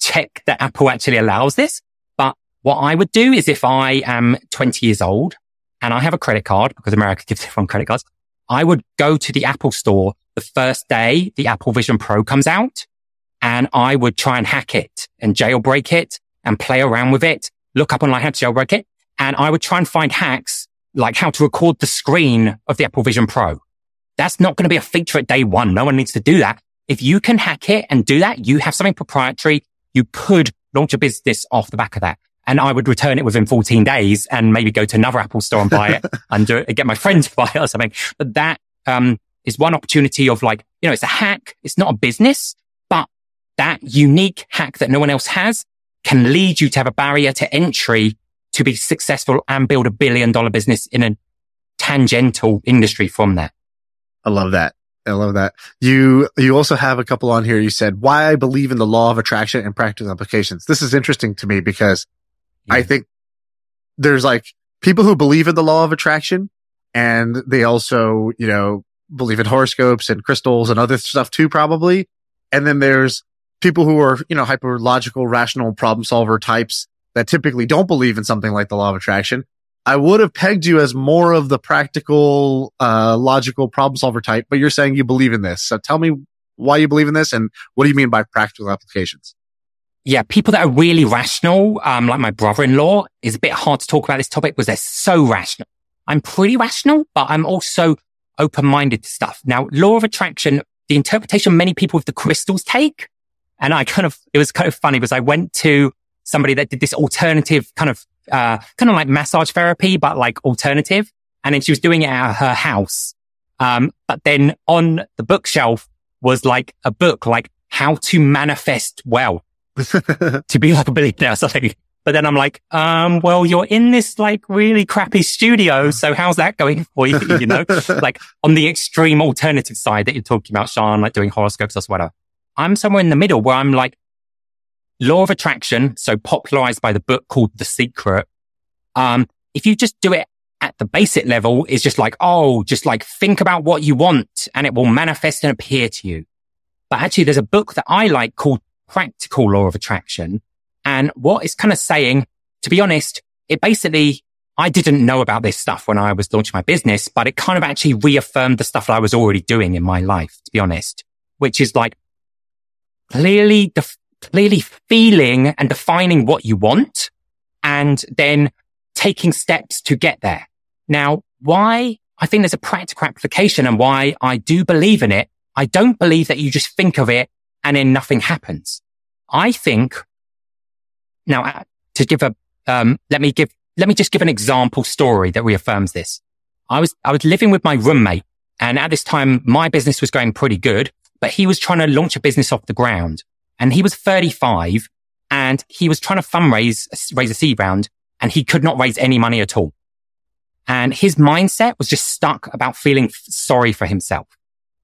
A: check that Apple actually allows this. But what I would do is if I am 20 years old and I have a credit card because America gives everyone credit cards, I would go to the Apple store the first day the Apple Vision Pro comes out and I would try and hack it and jailbreak it and play around with it, look up online how to jailbreak it. And I would try and find hacks like how to record the screen of the Apple Vision Pro. That's not going to be a feature at day one. No one needs to do that. If you can hack it and do that, you have something proprietary you could launch a business off the back of that. And I would return it within 14 days and maybe go to another Apple store and buy it <laughs> and do it, get my friend to buy it or something. But that, um, is one opportunity of like, you know, it's a hack. It's not a business, but that unique hack that no one else has can lead you to have a barrier to entry to be successful and build a billion dollar business in a tangential industry from that.
B: I love that. I love that. You, you also have a couple on here. You said why I believe in the law of attraction and practical applications. This is interesting to me because yeah. I think there's like people who believe in the law of attraction and they also, you know, believe in horoscopes and crystals and other stuff too, probably. And then there's people who are, you know, hyper logical, rational problem solver types that typically don't believe in something like the law of attraction. I would have pegged you as more of the practical, uh, logical problem solver type, but you're saying you believe in this. So tell me why you believe in this and what do you mean by practical applications?
A: Yeah, people that are really rational, um, like my brother-in-law, is a bit hard to talk about this topic because they're so rational. I'm pretty rational, but I'm also open-minded to stuff. Now, law of attraction, the interpretation many people with the crystals take, and I kind of, it was kind of funny because I went to somebody that did this alternative kind of uh, kind of like massage therapy, but like alternative. And then she was doing it at her house. Um, but then on the bookshelf was like a book, like how to manifest wealth to be like a billionaire or something. But then I'm like, um, well, you're in this like really crappy studio. So how's that going for you? You know, <laughs> like on the extreme alternative side that you're talking about, Shaan, like doing horoscopes or whatever. I'm somewhere in the middle where I'm like, law of attraction, so popularized by the book called The Secret. Um, if you just do it at the basic level is just like, oh, just like think about what you want and it will manifest and appear to you. But actually there's a book that I like called Practical Law of Attraction. And what it's kind of saying, to be honest, it basically, I didn't know about this stuff when I was launching my business, but it kind of actually reaffirmed the stuff that I was already doing in my life, to be honest, which is like clearly, def- clearly feeling and defining what you want and then taking steps to get there. Now, why I think there's a practical application and why I do believe in it. I don't believe that you just think of it and then nothing happens. I think now uh, to give a, um, let me give, let me just give an example story that reaffirms this. I was, I was living with my roommate and at this time my business was going pretty good, but he was trying to launch a business off the ground and he was 35 and he was trying to fundraise, raise a seed round and he could not raise any money at all. And his mindset was just stuck about feeling sorry for himself.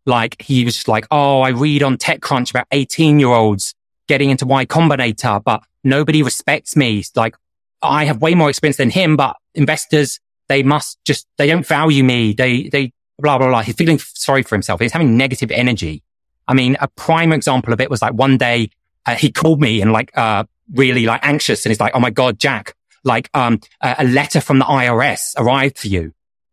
A: Like he was like, Oh, I read on TechCrunch about 18 year olds getting into Y Combinator, but nobody respects me. Like I have way more experience than him, but investors, they must just, they don't value me. They, they, blah, blah, blah. He's feeling sorry for himself. He's having negative energy. I mean, a prime example of it was like one day uh, he called me and like, uh, really like anxious and he's like, Oh my God, Jack, like, um, a, a letter from the IRS arrived for you.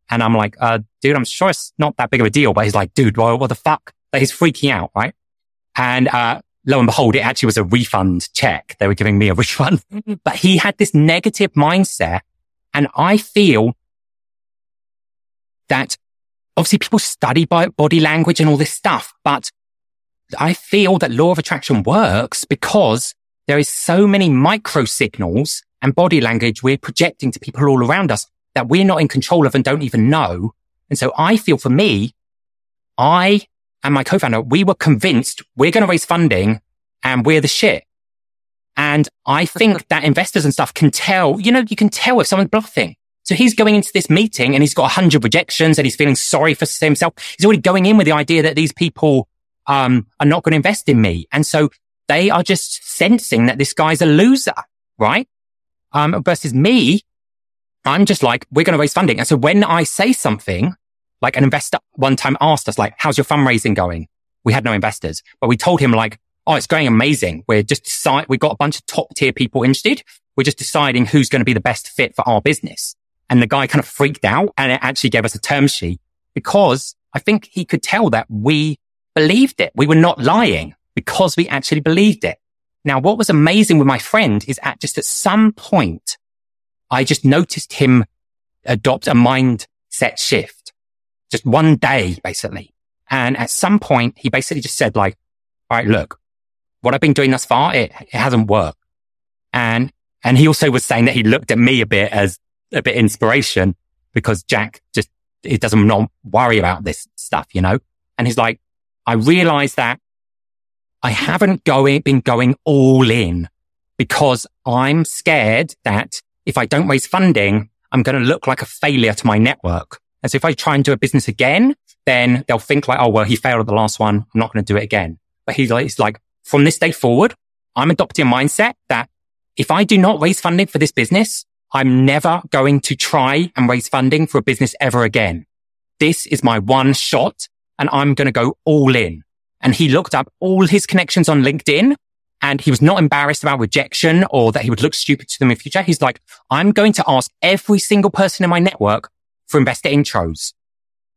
A: And I'm like, uh, dude, I'm sure it's not that big of a deal, but he's like, dude, well, what the fuck? Like, he's freaking out, right? And, uh, lo and behold, it actually was a refund check. They were giving me a <laughs> refund, but he had this negative mindset. And I feel that obviously people study body language and all this stuff, but I feel that law of attraction works because there is so many micro signals and body language we're projecting to people all around us that we're not in control of and don't even know. And so I feel for me, I and my co-founder, we were convinced we're going to raise funding and we're the shit. And I <laughs> think that investors and stuff can tell, you know, you can tell if someone's bluffing. So he's going into this meeting and he's got a hundred rejections and he's feeling sorry for himself. He's already going in with the idea that these people, um, are not going to invest in me. And so they are just sensing that this guy's a loser, right? Um, versus me, I'm just like, we're going to raise funding. And so when I say something, like an investor one time asked us, like, how's your fundraising going? We had no investors, but we told him like, oh, it's going amazing. We're just decide, we got a bunch of top tier people interested. We're just deciding who's going to be the best fit for our business. And the guy kind of freaked out and it actually gave us a term sheet because I think he could tell that we believed it. We were not lying because we actually believed it. Now, what was amazing with my friend is at just at some point, I just noticed him adopt a mindset shift. Just one day, basically. And at some point, he basically just said like, all right, look, what I've been doing thus far, it, it hasn't worked. And, and he also was saying that he looked at me a bit as a bit inspiration because Jack just, it doesn't not worry about this stuff, you know? And he's like, I realized that I haven't going, been going all in because I'm scared that if I don't raise funding, I'm going to look like a failure to my network. And so if I try and do a business again, then they'll think like, oh, well, he failed at the last one. I'm not going to do it again. But he's like, he's like, from this day forward, I'm adopting a mindset that if I do not raise funding for this business, I'm never going to try and raise funding for a business ever again. This is my one shot and I'm going to go all in and he looked up all his connections on LinkedIn and he was not embarrassed about rejection or that he would look stupid to them in the future. He's like, I'm going to ask every single person in my network for investor intros.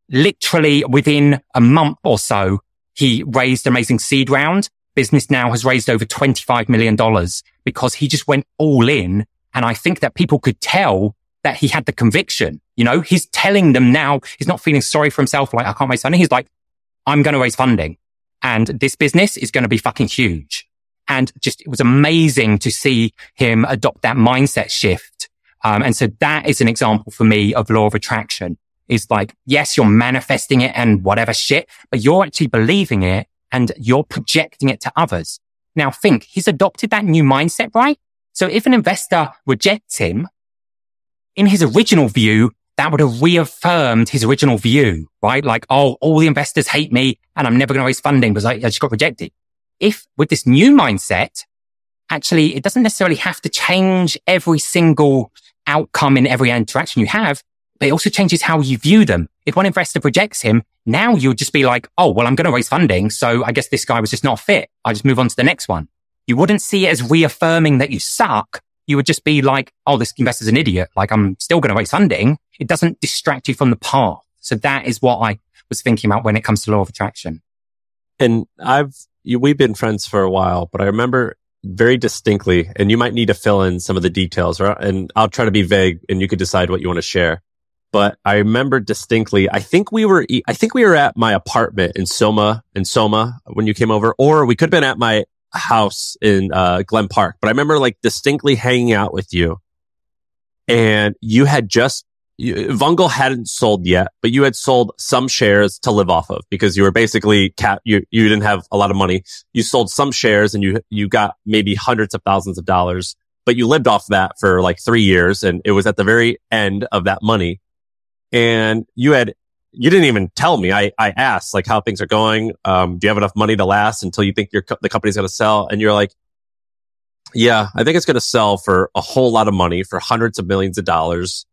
A: Literally within a month or so, he raised amazing seed round. Business now has raised over $25 million because he just went all in. And I think that people could tell that he had the conviction. You know, he's telling them now, he's not feeling sorry for himself. Like, I can't raise funding. He's like, I'm going to raise funding and this business is going to be fucking huge. And just, it was amazing to see him adopt that mindset shift. Um, and so that is an example for me of law of attraction is like, yes, you're manifesting it and whatever shit, but you're actually believing it and you're projecting it to others. Now think he's adopted that new mindset, right? So if an investor rejects him in his original view, that would have reaffirmed his original view, right? Like, oh, all the investors hate me and I'm never going to raise funding because I, I just got rejected. If with this new mindset, actually, it doesn't necessarily have to change every single outcome in every interaction you have. but it also changes how you view them. If one investor rejects him, now you'll just be like, oh, well, I'm going to raise funding. So I guess this guy was just not fit. I just move on to the next one. You wouldn't see it as reaffirming that you suck. You would just be like, oh, this investor's an idiot. Like I'm still going to raise funding. It doesn't distract you from the path. So that is what I was thinking about when it comes to law of attraction.
D: And I've, you, we've been friends for a while, but I remember very distinctly, and you might need to fill in some of the details, right? And I'll try to be vague and you could decide what you want to share. But I remember distinctly, I think we were, I think we were at my apartment in Soma, in Soma when you came over, or we could have been at my house in, uh, Glen Park. But I remember like distinctly hanging out with you and you had just you, Vungle hadn't sold yet, but you had sold some shares to live off of because you were basically cap, you, you didn't have a lot of money. You sold some shares and you, you got maybe hundreds of thousands of dollars, but you lived off that for like three years. And it was at the very end of that money. And you had, you didn't even tell me. I, I asked like how things are going. Um, do you have enough money to last until you think your, the company's going to sell? And you're like, yeah, I think it's going to sell for a whole lot of money for hundreds of millions of dollars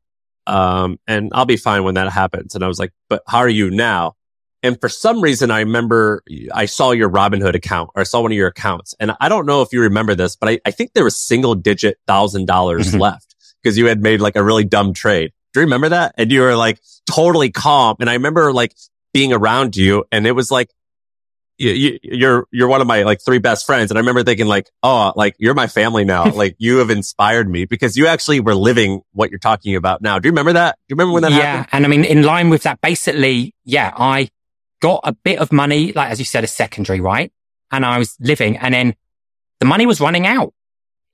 D: um, and I'll be fine when that happens. And I was like, but how are you now? And for some reason, I remember I saw your Robinhood account or I saw one of your accounts. And I don't know if you remember this, but I, I think there was single digit thousand dollars mm-hmm. left because you had made like a really dumb trade. Do you remember that? And you were like totally calm. And I remember like being around you and it was like, you, you're you're one of my like three best friends. And i remember thinking like oh like you're my family now. <laughs> Like you have inspired me because you actually were living what you're talking about now. Do you remember that? Do you remember when that happened?
A: yeah
D: happened?
A: and i mean in line with that basically yeah i got a bit of money like as you said a secondary right? And i was living and then the money was running out.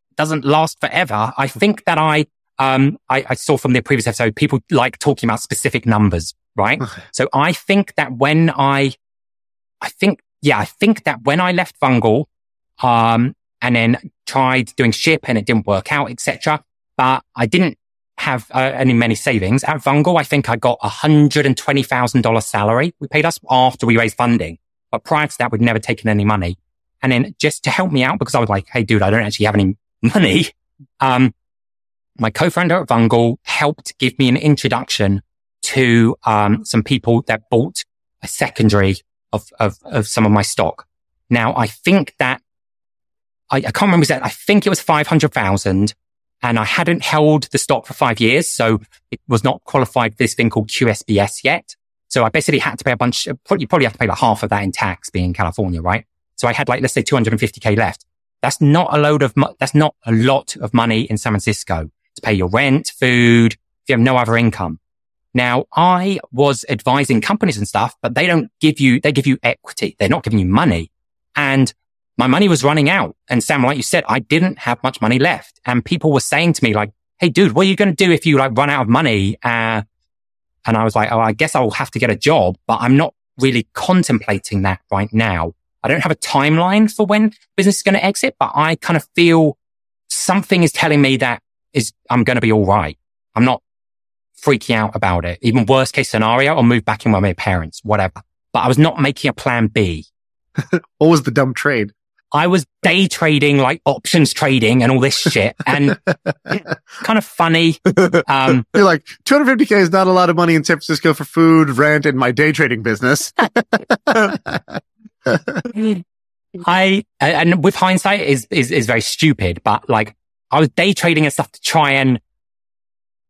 A: It doesn't last forever. I think that i um I, I saw from the previous episode people like talking about specific numbers right? So i think that when i I think yeah, I think that when I left Vungle, um, and then tried doing ship and it didn't work out, etc. But I didn't have uh, any many savings at Vungle. I think I got a hundred and twenty thousand dollar salary. We paid us after we raised funding, but prior to that, we'd never taken any money. And then just to help me out, because I was like, "Hey, dude, I don't actually have any <laughs> money." Um, my co-founder at Vungle helped give me an introduction to um, some people that bought a secondary of, of, of some of my stock. Now, I think that I, I can't remember that. I think it was 500,000 and I hadn't held the stock for five years. So it was not qualified for this thing called QSBS yet. So I basically had to pay a bunch, you probably have to pay like half of that in tax being in California, right? So I had like, let's say 250k left. That's not a load of, that's not a lot of money in San Francisco to pay your rent, food, if you have no other income. Now, I was advising companies and stuff, but they don't give you, they give you equity. They're not giving you money. And my money was running out. And Sam, like you said, I didn't have much money left. And people were saying to me like, Hey, dude, what are you going to do if you like run out of money? Uh, and I was like, Oh, I guess I'll have to get a job, but I'm not really contemplating that right now. I don't have a timeline for when business is going to exit, but I kind of feel something is telling me that is, I'm going to be all right. I'm not freaking out about it. Even worst case scenario, I'll move back in with my parents, whatever. But I was not making a plan B. <laughs>
B: what was the dumb trade?
A: I was day trading, like options trading and all this shit and <laughs> kind of funny.
B: Um, <laughs> You're like 250k is not a lot of money in San Francisco for food, rent, and my day trading business.
A: I, and with hindsight is, is, is very stupid, but like I was day trading and stuff to try and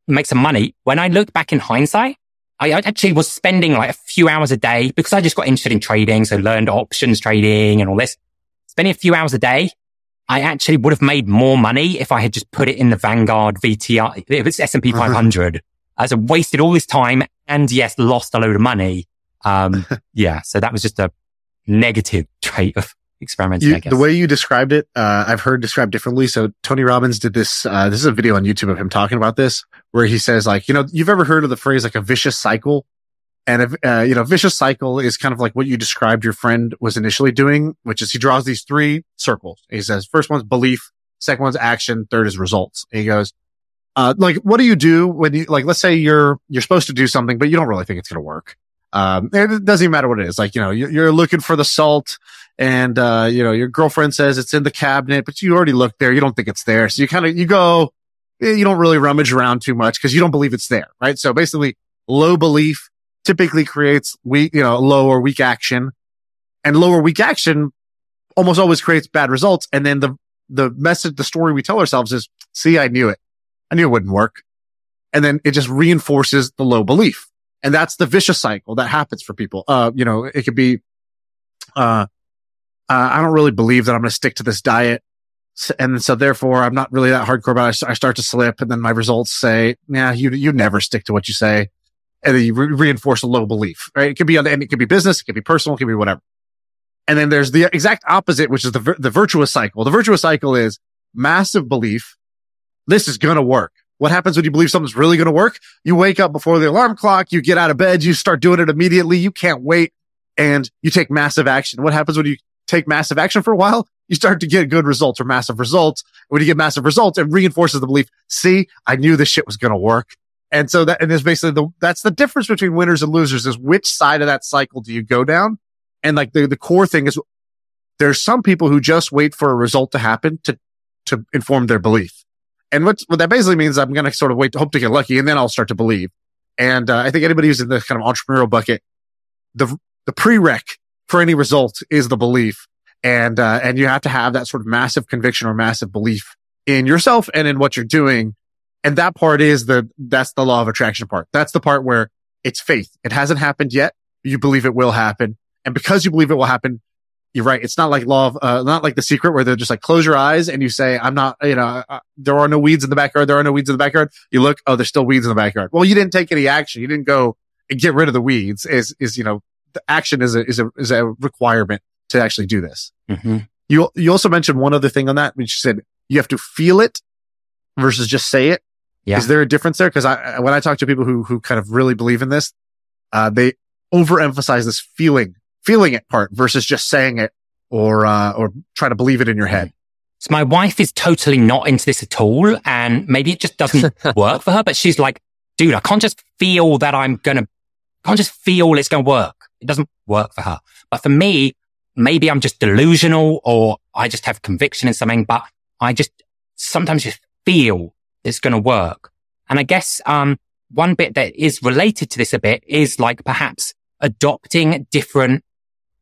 A: make some money. When I look back in hindsight, I actually was spending like a few hours a day because I just got interested in trading. So learned options trading and all this. Spending a few hours a day. I actually would have made more money if I had just put it in the Vanguard VTR. If it's S&P 500, uh-huh. I wasted all this time and yes, lost a load of money. Um, <laughs> yeah. So that was just a negative <laughs> trait of experimenting.
B: You, the way you described it, uh, I've heard described differently. So Tony Robbins did this. Uh, this is a video on YouTube of him talking about this, where he says like, you know, you've ever heard of the phrase like a vicious cycle? And, uh, you know, vicious cycle is kind of like what you described your friend was initially doing, which is he draws these three circles. He says, first one's belief, second one's action, third is results. And he goes, uh, like, what do you do when you, like, let's say you're, you're supposed to do something, but you don't really think it's going to work. Um, it doesn't even matter what it is. Like, you know, you're looking for the salt and, uh, you know, your girlfriend says it's in the cabinet, but you already looked there. You don't think it's there. So you kind of, you go, you don't really rummage around too much because you don't believe it's there, right? So basically low belief typically creates weak, you know, low or weak action and lower weak action almost always creates bad results. And then the, the message, the story we tell ourselves is, see, I knew it. I knew it wouldn't work. And then it just reinforces the low belief. And that's the vicious cycle that happens for people. Uh, you know, it could be, uh, uh, I don't really believe that I'm going to stick to this diet. And so therefore I'm not really that hardcore about it. I start to slip and then my results say, yeah, you, you never stick to what you say. And then you re- reinforce a low belief, right? It could be on, and it could be business. It could be personal. It could be whatever. And then there's the exact opposite, which is the, the virtuous cycle. The virtuous cycle is massive belief. This is going to work. What happens when you believe something's really going to work? You wake up before the alarm clock. You get out of bed. You start doing it immediately. You can't wait and you take massive action. What happens when you take massive action for a while? You start to get good results or massive results. When you get massive results, it reinforces the belief. See, I knew this shit was going to work. And so that, and there's basically the, that's the difference between winners and losers is which side of that cycle do you go down? And like the, the core thing is there's some people who just wait for a result to happen to, to inform their belief. And what, what that basically means, I'm going to sort of wait to hope to get lucky and then I'll start to believe. And uh, I think anybody who's in the kind of entrepreneurial bucket, the, the prereq for any result is the belief. And, uh, and you have to have that sort of massive conviction or massive belief in yourself and in what you're doing. And that part is the, that's the law of attraction part. That's the part where it's faith. It hasn't happened yet. You believe it will happen. And because you believe it will happen, you're right. It's not like law of, uh, not like the secret where they're just like close your eyes and you say, I'm not, you know, uh, there are no weeds in the backyard. There are no weeds in the backyard. You look, oh, there's still weeds in the backyard. Well, you didn't take any action. You didn't go and get rid of the weeds is, is, you know, the action is a, is a, is a requirement to actually do this.
A: Mm-hmm.
B: You, you also mentioned one other thing on that, which you said you have to feel it versus just say it.
A: Yeah.
B: Is there a difference there? Cause I, when I talk to people who, who kind of really believe in this, uh, they overemphasize this feeling feeling it part versus just saying it or, uh, or trying to believe it in your head.
A: So my wife is totally not into this at all. And maybe it just doesn't <laughs> work for her, but she's like, dude, I can't just feel that I'm going to, can't just feel it's going to work. It doesn't work for her. But for me, maybe I'm just delusional or I just have conviction in something, but I just sometimes just feel it's going to work. And I guess, um, one bit that is related to this a bit is like perhaps adopting different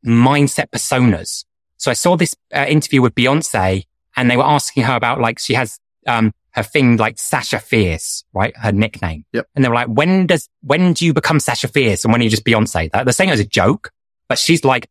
A: mindset personas. So I saw this uh, interview with Beyonce and they were asking her about like, she has, um, her thing like Sasha Fierce, right? Her nickname.
B: Yep.
A: And they were like, when does, when do you become Sasha Fierce? And when are you just Beyonce? They're saying it as a joke, but she's like,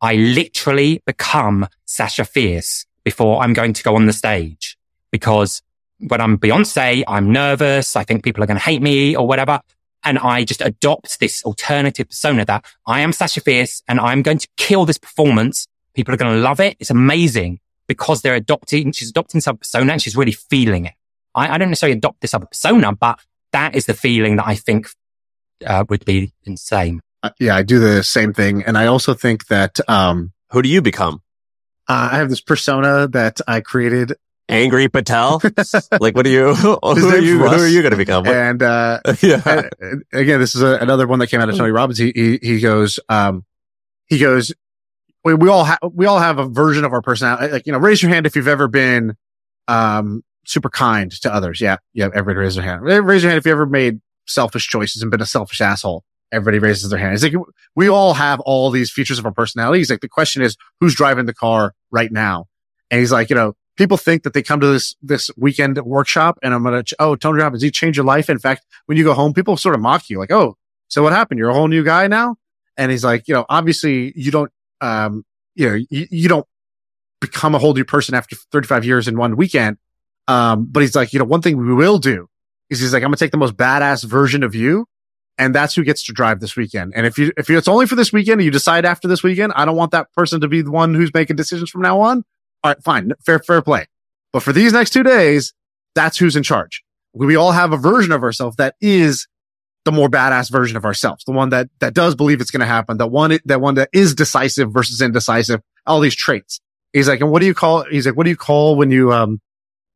A: I literally become Sasha Fierce before I'm going to go on the stage because when I'm Beyonce, I'm nervous. I think people are going to hate me or whatever. And I just adopt this alternative persona that I am Sasha Fierce and I'm going to kill this performance. People are going to love it. It's amazing because they're adopting, she's adopting some persona and she's really feeling it. I, I don't necessarily adopt this other persona, but that is the feeling that I think uh, would be insane.
B: Uh, yeah, I do the same thing. And I also think that, um,
D: Who do you become?
B: uh, I have this persona that I created
D: Angry Patel? <laughs> like, what are you? Who are you? Who are you going to become? What-
B: and, uh, <laughs>
D: yeah.
B: and- and again, this is a, another one that came out of Tony Robbins. He, he, he goes, um, he goes, we, we all have, we all have a version of our personality. Like, you know, raise your hand if you've ever been, um, super kind to others. Yeah. Yeah. Everybody raise their hand. Raise your hand if you ever made selfish choices and been a selfish asshole. Everybody raises their hand. It's like, we all have all these features of our personality. He's like, the question is, who's driving the car right now? And he's like, you know, people think that they come to this, this weekend workshop and I'm going to, oh, Tony Robbins, he changed your life. In fact, when you go home, people sort of mock you like, oh, so what happened? You're a whole new guy now. And he's like, you know, obviously you don't, um, you know, you, you don't become a whole new person after 35 years in one weekend. Um, but he's like, you know, one thing we will do is he's like, I'm going to take the most badass version of you. And that's who gets to drive this weekend. And if you, if it's only for this weekend and you decide after this weekend, I don't want that person to be the one who's making decisions from now on. All right, fine. Fair, fair play. But for these next two days, that's who's in charge. We all have a version of ourselves that is the more badass version of ourselves, the one that, that does believe it's going to happen, the one, that one that is decisive versus indecisive, all these traits. He's like, and what do you call, he's like, what do you call when you, um,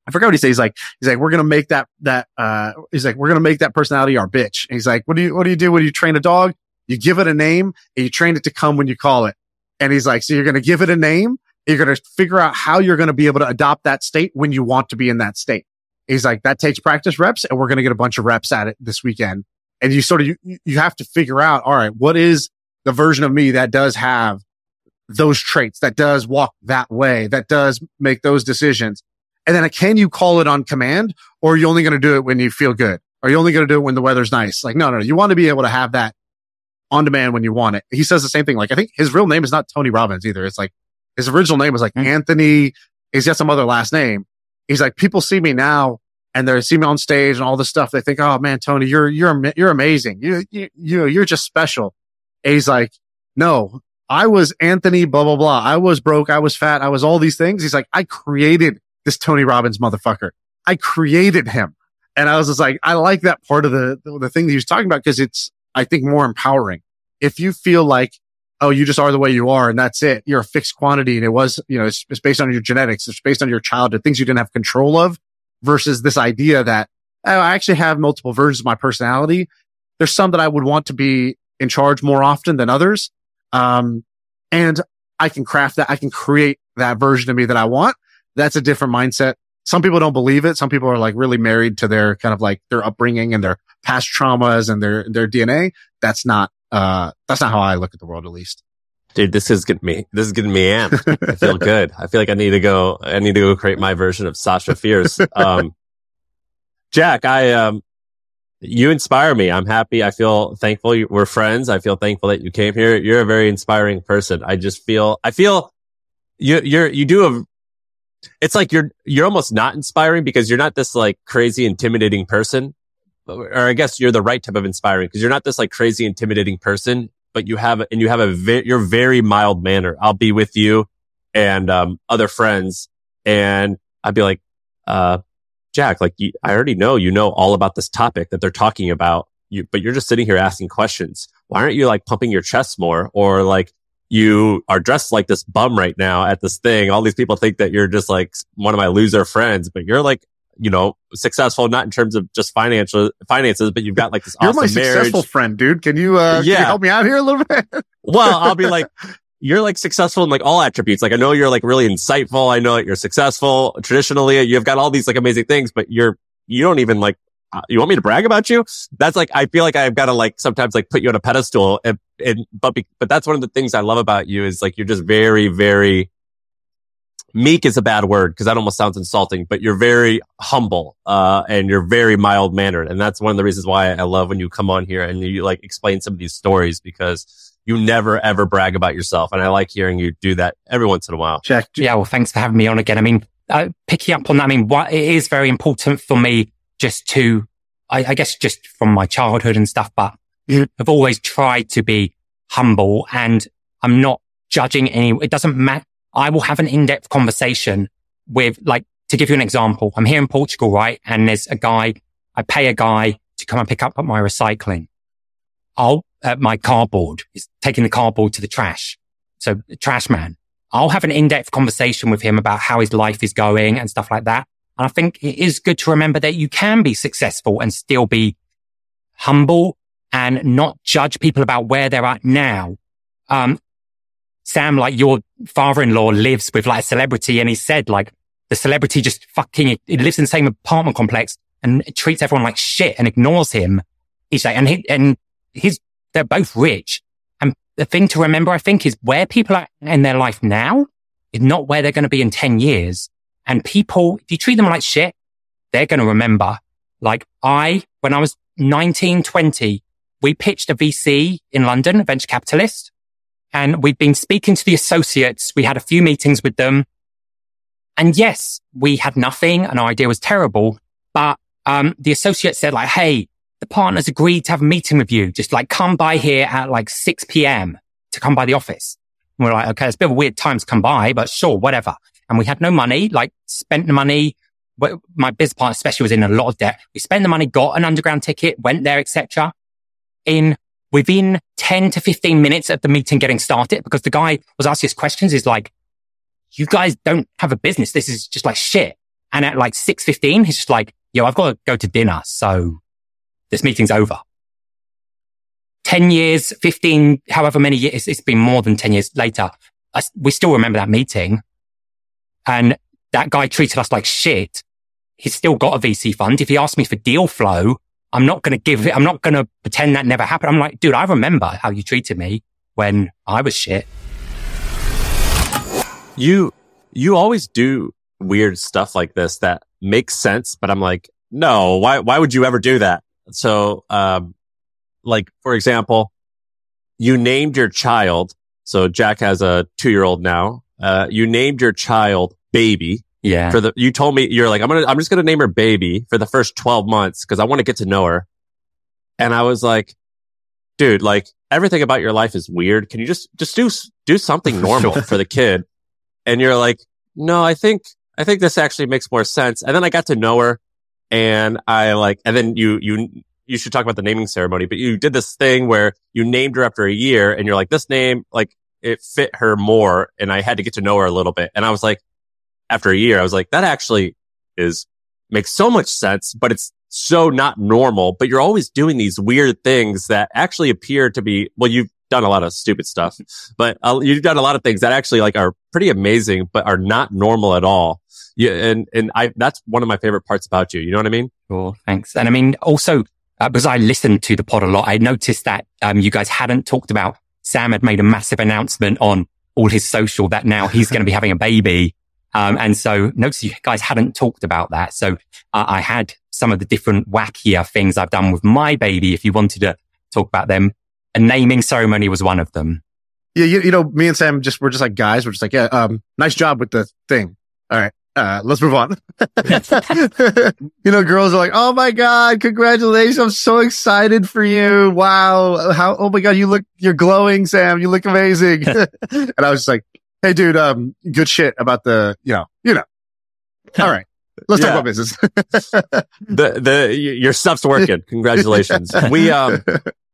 B: I forgot what he says. He's like, he's like, we're to make that, that, uh, he's like, we're to make that personality our bitch. And he's like, what do you, what do you do when you train a dog? You give it a name and you train it to come when you call it. And he's like, so you're to give it a name. You're to figure out how you're to be able to adopt that state when you want to be in that state. He's like, that takes practice reps and we're to get a bunch of reps at it this weekend. And you sort of, you, you have to figure out, all right, what is the version of me that does have those traits, that does walk that way, that does make those decisions. And then can you call it on command or are you only going to do it when you feel good? Are you only going to do it when the weather's nice? Like, no, no, no. You want to be able to have that on demand when you want it. He says the same thing. Like, I think his real name is not Tony Robbins either. It's like his original name was like mm-hmm. Anthony. He's got some other last name. He's like, people see me now and they see me on stage and all this stuff. They think, Oh man, Tony, you're, you're, you're amazing. You, you, you, you're just special. And he's like, no, I was Anthony, blah, blah, blah. I was broke. I was fat. I was all these things. He's like, I created this Tony Robbins motherfucker. I created him. And I was just like, I like that part of the, the thing that he was talking about because it's, I think more empowering. If you feel like, oh, you just are the way you are and that's it. You're a fixed quantity and it was, you know, it's, it's based on your genetics. It's based on your childhood, things you didn't have control of versus this idea that oh, I actually have multiple versions of my personality. There's some that I would want to be in charge more often than others. Um, and I can craft that. I can create that version of me that I want. That's a different mindset. Some people don't believe it. Some people are like really married to their kind of like their upbringing and their past traumas and their, their DNA. That's not, uh, that's not how I look at the world, at least.
D: Dude, this is getting me, this is getting me amped. I feel <laughs> good. I feel like I need to go, I need to go create my version of Sasha Fierce. Um, Jack, I, um, you inspire me. I'm happy. I feel thankful. We're friends. I feel thankful that you came here. You're a very inspiring person. I just feel, I feel you, you're, you do a, it's like you're, you're almost not inspiring because you're not this like crazy intimidating person. Or I guess you're the right type of inspiring because you're not this like crazy intimidating person, but you have, and you have a very, you're very mild manner. I'll be with you and, um, other friends and I'd be like, uh, Jack, like you, I already know you know all about this topic that they're talking about, you, but you're just sitting here asking questions. Why aren't you like pumping your chest more? Or like you are dressed like this bum right now at this thing. All these people think that you're just like one of my loser friends, but you're like, you know, successful, not in terms of just financial finances, but you've got like this
B: you're
D: awesome
B: my successful
D: marriage.
B: friend, dude. Can you, uh, yeah. Can you help me out here a little bit? <laughs>
D: well, I'll be like, you're like successful in like all attributes. Like I know you're like really insightful. I know that you're successful traditionally. You've got all these like amazing things, but you're, you don't even like, you want me to brag about you? That's like, I feel like I've got to like sometimes like put you on a pedestal and, and but, be, but that's one of the things I love about you is like, you're just very, very meek is a bad word because that almost sounds insulting, but you're very humble, uh, and you're very mild mannered. And that's one of the reasons why I love when you come on here and you like explain some of these stories because you never ever brag about yourself. And I like hearing you do that every once in a while.
A: Jack. Yeah. Well, thanks for having me on again. I mean, uh, picking up on that, I mean, what it is very important for me just to, I, I guess just from my childhood and stuff, but I've always tried to be humble and I'm not judging any, it doesn't matter. I will have an in-depth conversation with like, to give you an example, I'm here in Portugal, right? And there's a guy, I pay a guy to come and pick up my recycling. I'll uh, my cardboard is taking the cardboard to the trash. So the trash man, I'll have an in-depth conversation with him about how his life is going and stuff like that. And I think it is good to remember that you can be successful and still be humble and not judge people about where they're at now. Um, Sam, like your father-in-law lives with like a celebrity and he said like the celebrity just fucking, it lives in the same apartment complex and treats everyone like shit and ignores him. He's like, and he, and his they're both rich. And the thing to remember, I think, is where people are in their life now is not where they're going to be in 10 years. And people, if you treat them like shit, they're going to remember. Like I, when I was 19, 20, we pitched a VC in London, a venture capitalist. And we'd been speaking to the associates. We had a few meetings with them. And yes, we had nothing and our idea was terrible. But, um, the associate said like, Hey, the partners agreed to have a meeting with you. Just like come by here at like 6 p.m. to come by the office. And we're like, okay, it's a bit of a weird time to come by, but sure, whatever. And we had no money, like spent the money. My business partner especially was in a lot of debt. We spent the money, got an underground ticket, went there, etc. In within 10 to 15 minutes of the meeting getting started, because the guy was asking us questions is like, you guys don't have a business. This is just like shit. And at like 6.15, he's just like, yo, I've got to go to dinner. So this meeting's over. 10 years, 15, however many years, it's been more than 10 years later. I, we still remember that meeting. And that guy treated us like shit. he's still got a VC fund. If he asked me for deal flow, I'm not going to give it. I'm not going to pretend that never happened. I'm like, dude, I remember how you treated me when I was shit.
D: You, you always do weird stuff like this that makes sense, but I'm like, no, why, why would you ever do that? So, um, like, for example, you named your child. So Jack has a two year old now. Uh, you named your child baby.
A: Yeah.
D: For the, you told me, you're like, I'm going to, I'm just going to name her baby for the first 12 months because I want to get to know her. And I was like, dude, like everything about your life is weird. Can you just, just do, do something normal <laughs> for the kid? And you're like, no, I think, I think this actually makes more sense. And then I got to know her and I like, and then you, you, you should talk about the naming ceremony, but you did this thing where you named her after a year and you're like, this name, like it fit her more. And I had to get to know her a little bit. And I was like, after a year, I was like, that actually is makes so much sense, but it's so not normal. But you're always doing these weird things that actually appear to be, well, you've done a lot of stupid stuff, but uh, you've done a lot of things that actually like are pretty amazing, but are not normal at all. Yeah. And, and I, that's one of my favorite parts about you. You know what I mean?
A: Sure. Thanks. And I mean, also, uh, because I listened to the pod a lot, I noticed that, um, you guys hadn't talked about Sam had made a massive announcement on all his social that now he's going to be having a baby. Um, and so notice you guys hadn't talked about that. So uh, I had some of the different wackier things I've done with my baby. If you wanted to talk about them, a naming ceremony was one of them.
B: Yeah, you, you know, me and Sam just we're just like guys. We're just like, yeah, um, nice job with the thing. All right, uh, let's move on. <laughs> you know, girls are like, oh my god, congratulations! I'm so excited for you. Wow, how? Oh my god, you look, you're glowing, Sam. You look amazing. <laughs> and I was just like, hey, dude, um, good shit about the, you know, you know. All right, let's
D: Yeah.
B: talk about business. <laughs>
D: the, the, your stuff's working. Congratulations. We, um,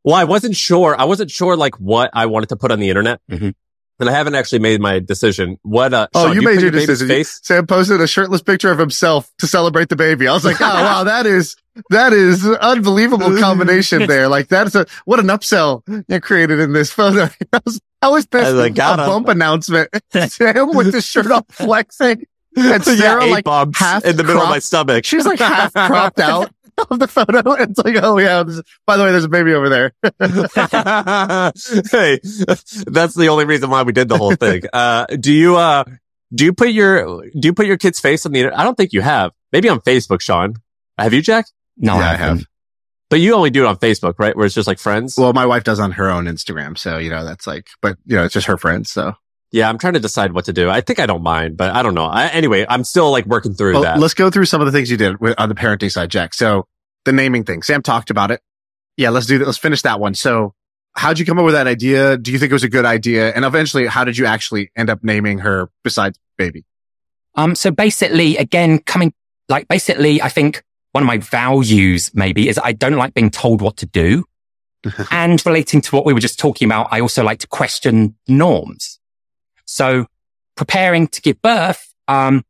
D: well, I wasn't sure. I wasn't sure like what I wanted to put on the internet.
A: Mhm.
D: And I haven't actually made my decision. What, uh,
B: Oh,
D: Shaan,
B: you
D: do
B: made
D: put
B: your
D: baby's
B: decision.
D: Face?
B: Sam posted a shirtless picture of himself to celebrate the baby. I was like, oh wow, that is that is unbelievable combination there. Like that's a what an upsell you created in this photo. <laughs> I was, I was pissed.
D: Like,
B: a
D: him.
B: bump announcement. <laughs> Sam with the shirt off flexing. And <laughs> Sarah
D: yeah, eight
B: like
D: bumps
B: half
D: in the middle of my stomach.
B: She's like half cropped out of the photo. <laughs> It's like, oh yeah. by the way, there's a baby over there. <laughs>
D: hey, <laughs> that's the only reason why we did the whole thing. Uh, do you, uh, do you put your, do you put your kid's face on the internet? I don't think you have. Maybe on Facebook, Shaan. Have you, Jack?
A: No,
B: Yeah, I
A: haven't.
B: have.
D: But you only do it on Facebook, right? Where it's just like friends.
B: Well, my wife does on her own Instagram, so you know that's like, but you know it's just her friends. So
D: yeah, I'm trying to decide what to do. I think I don't mind, but I don't know. I, anyway, I'm still like working through
B: Well,
D: that.
B: let's go through some of the things you did with, on the parenting side, Jack. So the naming thing, Sam talked about it. Yeah, let's do that. Let's finish that one. So how'd you come up with that idea? Do you think it was a good idea? And eventually, how did you actually end up naming her besides baby?
A: Um, so basically, again, coming, like, basically, I think one of my values maybe is I don't like being told what to do. <laughs> and relating to what we were just talking about, I also like to question norms. So preparing to give birth, um,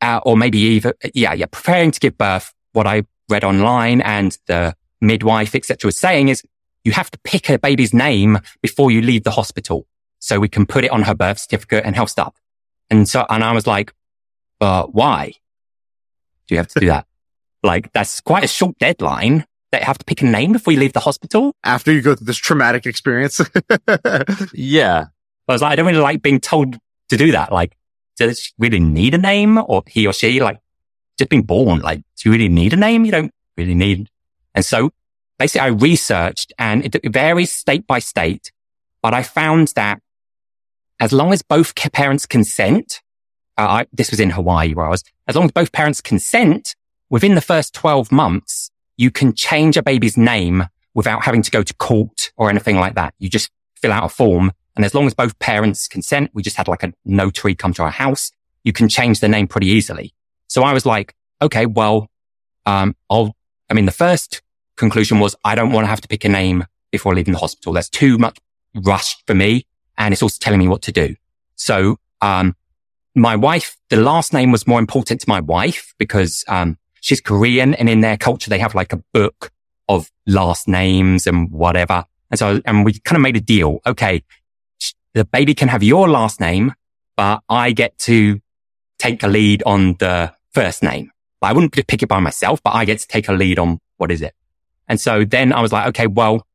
A: uh, or maybe even, yeah, yeah, preparing to give birth, what I read online and the midwife, etc., was saying is you have to pick a baby's name before you leave the hospital. So we can put it on her birth certificate and health stuff. And so, and I was like, but why do you have to do that? <laughs> like, that's quite a short deadline that you have to pick a name before you leave the hospital.
B: After you go through this traumatic experience, <laughs>
D: yeah.
A: I was like, I don't really like being told to do that. Like, does she really need a name or he or she? Like, just being born, like, do you really need a name? You don't really need. And so basically I researched and it varies state by state, but I found that as long as both parents consent, uh, I, this was in Hawaii where I was, as long as both parents consent within the first 12 months, you can change a baby's name without having to go to court or anything like that. You just fill out a form. And as long as both parents consent, we just had like a notary come to our house. You can change the name pretty easily. So I was like, okay, well, um, I'll, I mean, the first conclusion was I don't want to have to pick a name before leaving the hospital. That's too much rushed for me. And it's also telling me what to do. So, um, my wife, the last name was more important to my wife because, um, she's Korean and in their culture, they have like a book of last names and whatever. And so, and we kind of made a deal. Okay. The baby can have your last name, but I get to take a lead on the first name. I wouldn't just pick it by myself, but I get to take a lead on what is it. And so then I was like, okay, well,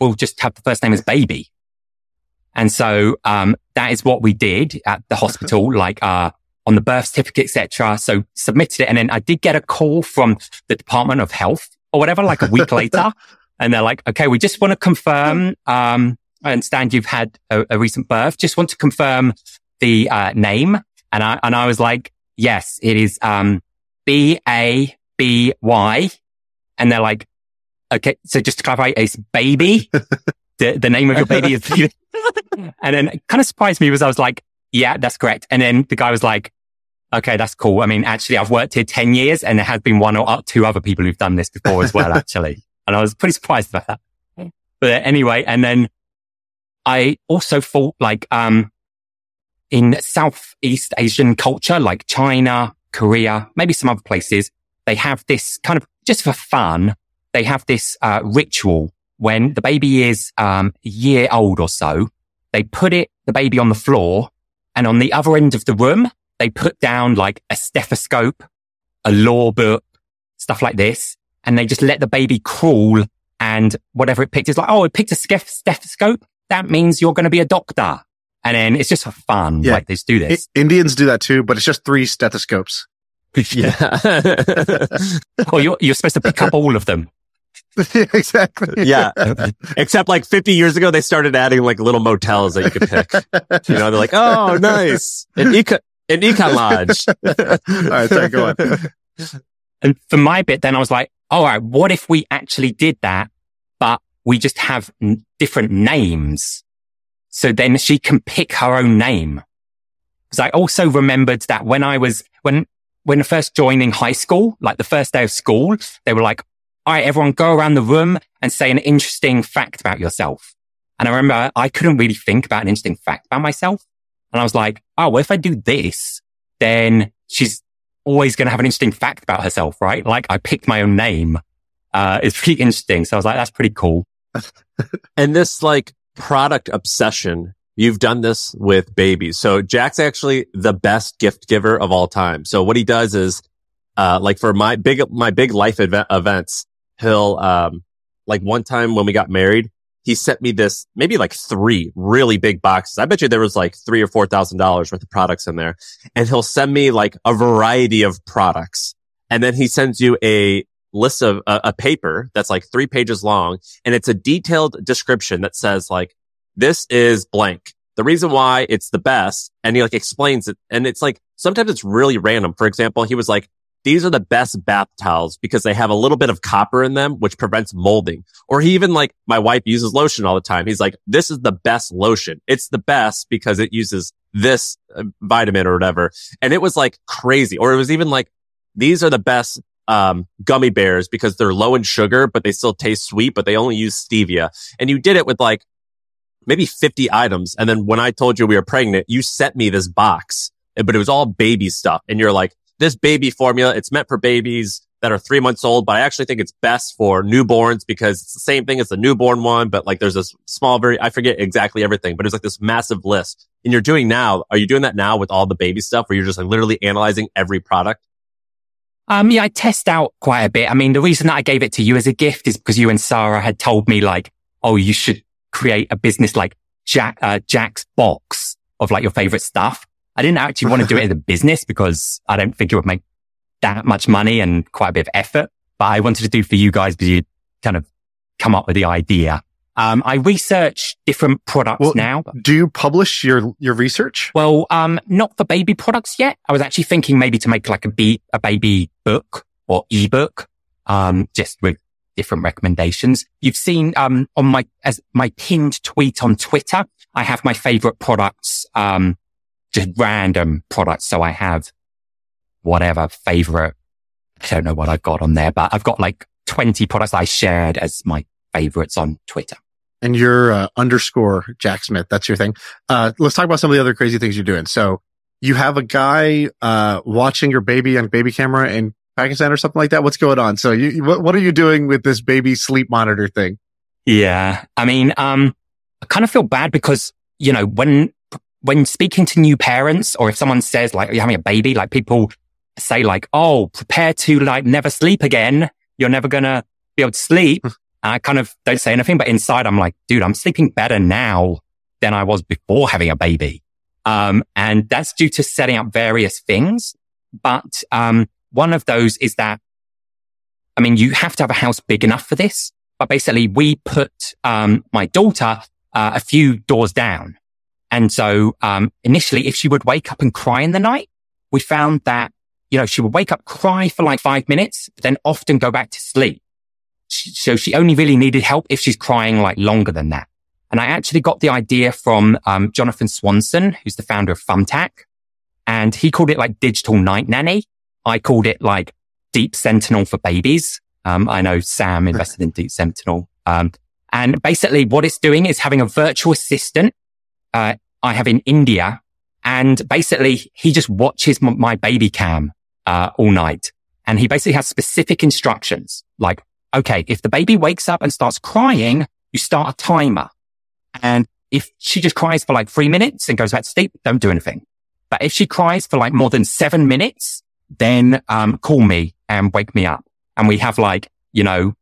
A: we'll just have the first name as baby. And so, um, that is what we did at the hospital, like, uh, on the birth certificate, etc. So submitted it. And then I did get a call from the Department of Health or whatever, like a week <laughs> later. And they're like, okay, we just want to confirm, um, I understand you've had a, a recent birth. Just want to confirm the, uh, name. And I, and I was like, yes, it is, um, B A B Y. And they're like, okay, so just to clarify, it's baby. <laughs> the, the name of your baby is, <laughs> and then it kind of surprised me was I was like, yeah, that's correct. And then the guy was like, okay, that's cool. I mean, actually, I've worked here 10 years and there has been one or two other people who've done this before as well, actually. <laughs> and I was pretty surprised about that. But anyway, and then I also thought like, um, in Southeast Asian culture, like China, Korea, maybe some other places, they have this kind of just for fun. They have this, uh, ritual when the baby is, um, a year old or so. They put it, the baby on the floor and on the other end of the room, they put down like a stethoscope, a law book, stuff like this. And they just let the baby crawl and whatever it picked is like, oh, it picked a stethoscope. That means you're going to be a doctor. And then it's just for fun. Yeah. Like they just do this.
B: I- Indians do that too, but it's just three stethoscopes. <laughs>
A: Yeah. <laughs> or oh, you're, you're supposed to pick up all of them. <laughs>
B: exactly.
D: Yeah. Except like 50 years ago, they started adding like little motels that you could pick. You know, they're like, oh, nice. An, eco- an econ lodge.
B: all right, sorry, go on.
A: And for my bit, then I was like, all right, what if we actually did that, but we just have n- different names? So then she can pick her own name. Because I also remembered that when I was, when, when first joining high school, like the first day of school, they were like, all right, everyone go around the room and say an interesting fact about yourself. And I remember I couldn't really think about an interesting fact about myself. And I was like, oh, well, if I do this, then she's always going to have an interesting fact about herself, right? Like I picked my own name. Uh, it's pretty interesting. So I was like, that's pretty cool. <laughs>
D: and this like product obsession, you've done this with babies. So Jack's actually the best gift giver of all time. So what he does is, uh, like for my big, my big life event, events, he'll, um, like one time when we got married, he sent me this, maybe like three really big boxes. I bet you there was like three or four thousand dollars worth of products in there. And he'll send me like a variety of products. And then he sends you a list of uh, a paper that's like three pages long. And it's a detailed description that says like, this is blank. The reason why it's the best. And he like explains it. And it's like, sometimes it's really random. For example, he was like, these are the best bath towels because they have a little bit of copper in them, which prevents molding. Or he even like, my wife uses lotion all the time. He's like, this is the best lotion. It's the best because it uses this uh, vitamin or whatever. And it was like crazy. Or it was even like, these are the best um, gummy bears because they're low in sugar, but they still taste sweet, but they only use stevia. And you did it with like maybe 50 items. And then when I told you we were pregnant, you sent me this box, but it was all baby stuff. And you're like, this baby formula, it's meant for babies that are three months old, but I actually think it's best for newborns because it's the same thing as the newborn one, but like there's this small, very, I forget exactly everything, but it's like this massive list. And you're doing now, are you doing that now with all the baby stuff where you're just like literally analyzing every product?
A: Um, yeah, I test out quite a bit. I mean, the reason that I gave it to you as a gift is because you and Sarah had told me like, oh, you should create a business like Jack, uh, Jack's box of like your favorite stuff. I didn't actually want to do it <laughs> as a business because I don't think it would make that much money and quite a bit of effort. But I wanted to do for you guys because you kind of come up with the idea. Um, I research different products
B: Well,
A: now.
B: Do you publish your your research?
A: Well, um, not for baby products yet. I was actually thinking maybe to make like a be a baby book or ebook, um, just with different recommendations. You've seen, um, on my, as my pinned tweet on Twitter, I have my favorite products, um, just random products. So I have whatever favorite. I don't know what I've got on there, but I've got like 20 products I shared as my favorites on Twitter.
B: And you're uh, underscore Jack Smith. That's your thing. Uh, let's talk about some of the other crazy things you're doing. So you have a guy uh, watching your baby on baby camera in Pakistan or something like that. What's going on? So you, what, what are you doing with this baby sleep monitor thing?
A: Yeah. I mean, um, I kind of feel bad because, you know, when, when speaking to new parents or if someone says like, you're having a baby, like people say like, Oh, prepare to like never sleep again. You're never going to be able to sleep. <laughs> I kind of don't say anything, but inside I'm like, dude, I'm sleeping better now than I was before having a baby. Um, and that's due to setting up various things. But, um, one of those is that, I mean, you have to have a house big enough for this, but basically we put, um, my daughter, uh, a few doors down. And so, um, initially, if she would wake up and cry in the night, we found that, you know, she would wake up, cry for like five minutes, then often go back to sleep. So she only really needed help if she's crying like longer than that. And I actually got the idea from um, Jonathan Swanson, who's the founder of Thumbtack. And he called it like digital night nanny. I called it like deep sentinel for babies. Um, I know Sam invested in deep sentinel. Um, and basically what it's doing is having a virtual assistant. Uh, I have in India and basically he just watches m- my baby cam, uh, all night. And he basically has specific instructions like, okay, if the baby wakes up and starts crying, you start a timer. And if she just cries for like three minutes and goes back to sleep, don't do anything. But if she cries for like more than seven minutes, then, um, call me and wake me up. And we have like, you know,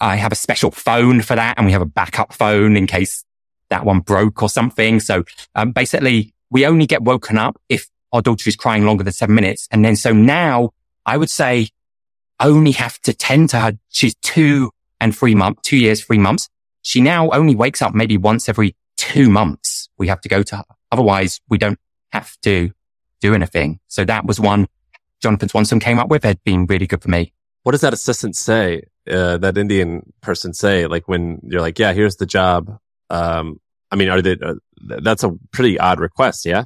A: I have a special phone for that and we have a backup phone in case that one broke or something. So, um, basically we only get woken up if our daughter is crying longer than seven minutes. And then so now I would say only have to tend to her. She's two and three months, two years, three months. She now only wakes up maybe once every two months. We have to go to her. Otherwise we don't have to do anything. So that was one Jonathan Swanson came up with. It had been really good for me.
D: What does that assistant say? Uh, that Indian person say? Like when you're like, yeah, here's the job. Um, I mean, are they, uh, that's a pretty odd request. Yeah.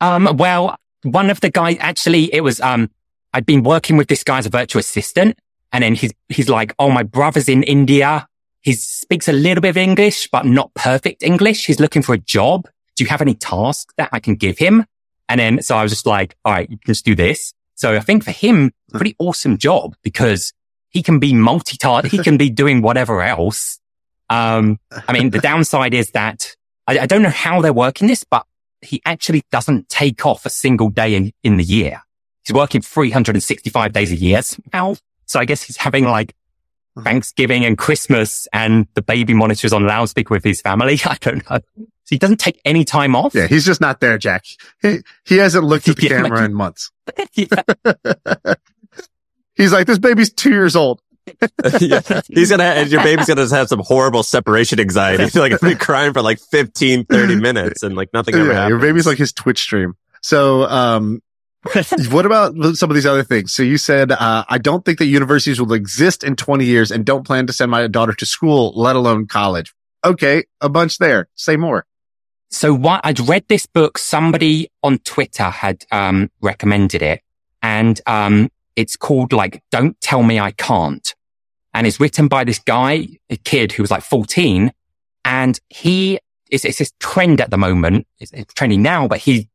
A: Um, well, one of the guys, actually, it was, um, I'd been working with this guy as a virtual assistant and then he's, he's like, Oh, my brother's in India. He speaks a little bit of English, but not perfect English. He's looking for a job. Do you have any tasks that I can give him? And then, so I was just like, all right, you can just do this. So I think for him, pretty awesome job because he can be multitask. He can be <laughs> doing whatever else. Um, I mean, the downside is that I, I, don't know how they're working this, but he actually doesn't take off a single day in, in the year. He's working 365 days a year now. So I guess he's having like Thanksgiving and Christmas and the baby monitors on loudspeaker with his family. <laughs> I don't know. So he doesn't take any time off.
B: Yeah, he's just not there, Jack. He, he hasn't looked at the <laughs> yeah, camera in months. <laughs> he's like, this baby's two years old.
D: yeah. He's gonna, and your baby's gonna have some horrible separation anxiety. like, it's been crying for like 15, 30 minutes and like nothing ever yeah,
B: Your baby's like his Twitch stream. So, um, <laughs> what about some of these other things? So you said, uh, I don't think that universities will exist in 20 years and don't plan to send my daughter to school, let alone college. Okay. A bunch there. Say more.
A: So what I'd read this book. Somebody on Twitter had, um, recommended it and, um, it's called like, don't tell me I can't. And it's written by this guy, a kid who was like 14 and he it's, it's this trend at the moment. It's, it's trending now, but he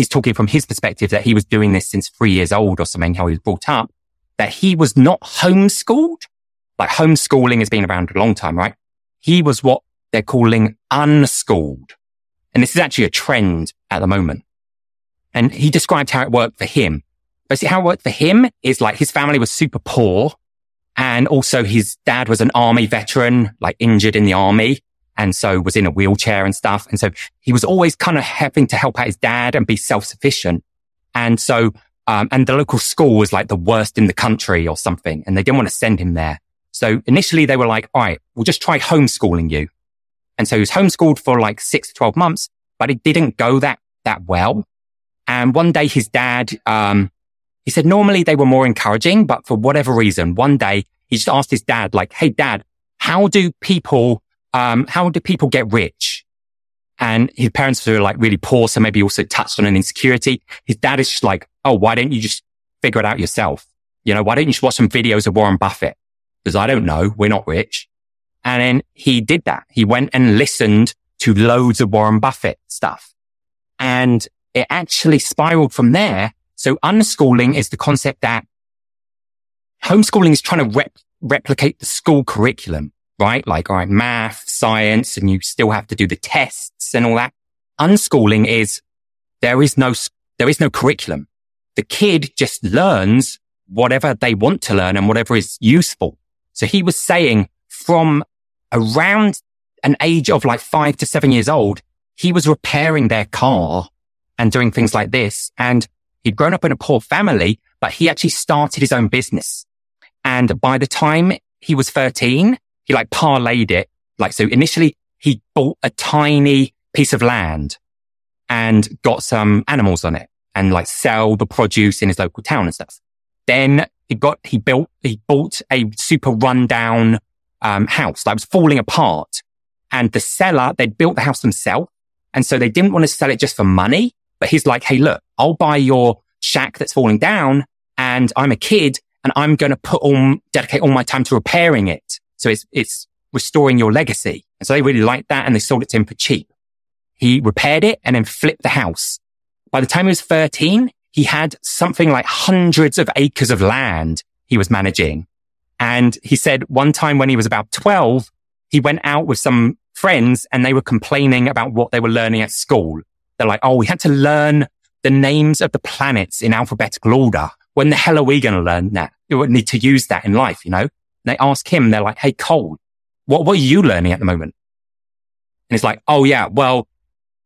A: he's talking from his perspective that he was doing this since three years old or something, how he was brought up, that he was not homeschooled. Like homeschooling has been around a long time, right? He was what they're calling unschooled. And this is actually a trend at the moment. And he described how it worked for him. Basically, how it worked for him is like his family was super poor. And also his dad was an army veteran, like injured in the army and so was in a wheelchair and stuff. And so he was always kind of having to help out his dad and be self-sufficient. And so, um, and the local school was like the worst in the country or something, and they didn't want to send him there. So initially they were like, all right, we'll just try homeschooling you. And so he was homeschooled for like six to 12 months, but it didn't go that, that well. And one day his dad, um, he said normally they were more encouraging, but for whatever reason, one day he just asked his dad, like, Hey dad, how do people um, how do people get rich? And his parents were like really poor. So maybe also touched on an insecurity. His dad is just like, Oh, why don't you just figure it out yourself? You know, why don't you just watch some videos of Warren Buffett? Because I don't know. We're not rich. And then he did that. He went and listened to loads of Warren Buffett stuff and it actually spiraled from there. So unschooling is the concept that homeschooling is trying to rep- replicate the school curriculum right? Like, all right, math, science, and you still have to do the tests and all that. Unschooling is there is no, there is no curriculum. the kid just learns whatever they want to learn and whatever is useful. So he was saying from around an age of like five to seven years old, he was repairing their car and doing things like this. And he'd grown up in a poor family, but he actually started his own business. And by the time he was 13, he like parlayed it. Like, so initially he bought a tiny piece of land and got some animals on it and like sell the produce in his local town and stuff. Then he got, he built, he bought a super rundown, um, house that was falling apart and the seller, they'd built the house themselves. And so they didn't want to sell it just for money, but he's like, Hey, look, I'll buy your shack that's falling down and I'm a kid and I'm going to put all, dedicate all my time to repairing it. So it's, it's restoring your legacy. And so they really liked that and they sold it to him for cheap. He repaired it and then flipped the house. By the time he was 13, he had something like hundreds of acres of land he was managing. And he said one time when he was about 12, he went out with some friends and they were complaining about what they were learning at school. They're like, Oh, we had to learn the names of the planets in alphabetical order. When the hell are we going to learn that? We would need to use that in life, you know? They ask him, they're like, Hey, Cole, what, what are you learning at the moment? And he's like, Oh yeah, well,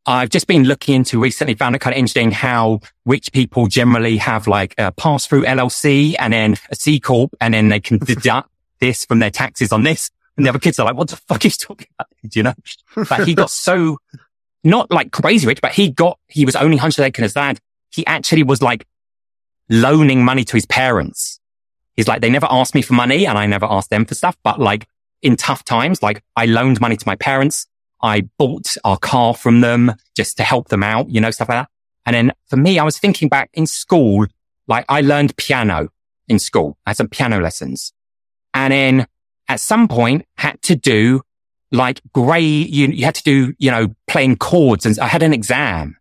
A: I've just been looking into recently, found it kind of interesting how rich people generally have like a pass through LLC and then a C corp and then they can deduct <laughs> this from their taxes on this. And the other kids are like, what the fuck is talking about? Do you know? But he got so not like crazy rich, but he got, he was hundred acres of land. He actually was like loaning money to his parents. He's like, they never asked me for money and I never asked them for stuff, but like in tough times, like I loaned money to my parents. I bought our car from them just to help them out, you know, stuff like that. And then for me, I was thinking back in school, like I learned piano in school. I had some piano lessons and then at some point had to do like gray, you, you had to do, you know, playing chords and I had an exam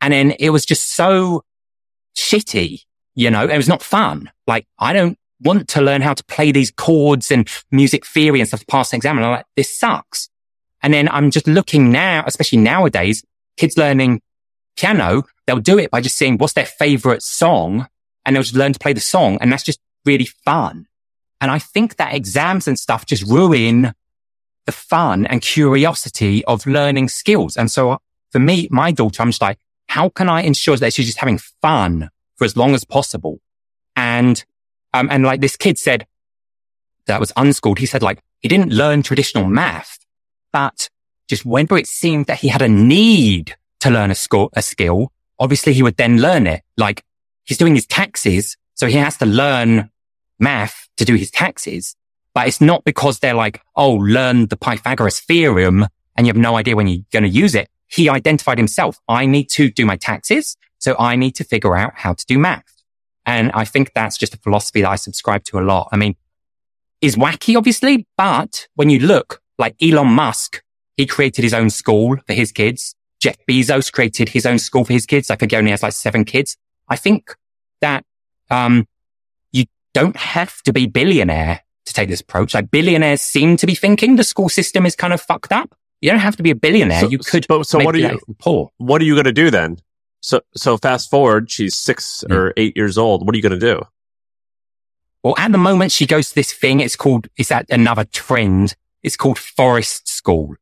A: and then it was just so shitty, you know, it was not fun. Like I don't want to learn how to play these chords and music theory and stuff to pass an exam. And I'm like, this sucks. And then I'm just looking now, especially nowadays, kids learning piano, they'll do it by just seeing what's their favorite song and they'll just learn to play the song. And that's just really fun. And I think that exams and stuff just ruin the fun and curiosity of learning skills. And so uh, for me, my daughter, I'm just like, how can I ensure that she's just having fun for as long as possible? And, um, and like this kid said that was unschooled. He said like, he didn't learn traditional math but just whenever it seemed that he had a need to learn a, a skill, obviously he would then learn it. Like he's doing his taxes. So he has to learn math to do his taxes, but it's not because they're like, Oh, learn the Pythagoras theorem and you have no idea when you're going to use it. He identified himself. I need to do my taxes. So I need to figure out how to do math. And I think that's just a philosophy that I subscribe to a lot. I mean, is wacky, obviously, but when you look like Elon Musk, he created his own school for his kids. Jeff Bezos created his own school for his kids. I think he only has like seven kids. I think that, um, you don't have to be billionaire to take this approach. Like billionaires seem to be thinking the school system is kind of fucked up. You don't have to be a billionaire.
D: So,
A: you could.
D: So, so what are you
A: poor?
D: What are you going to do then? So, so fast forward, she's six mm. or eight years old. What are you going to do?
A: Well, at the moment, she goes to this thing. It's called, it's at another trend it's called Forest School.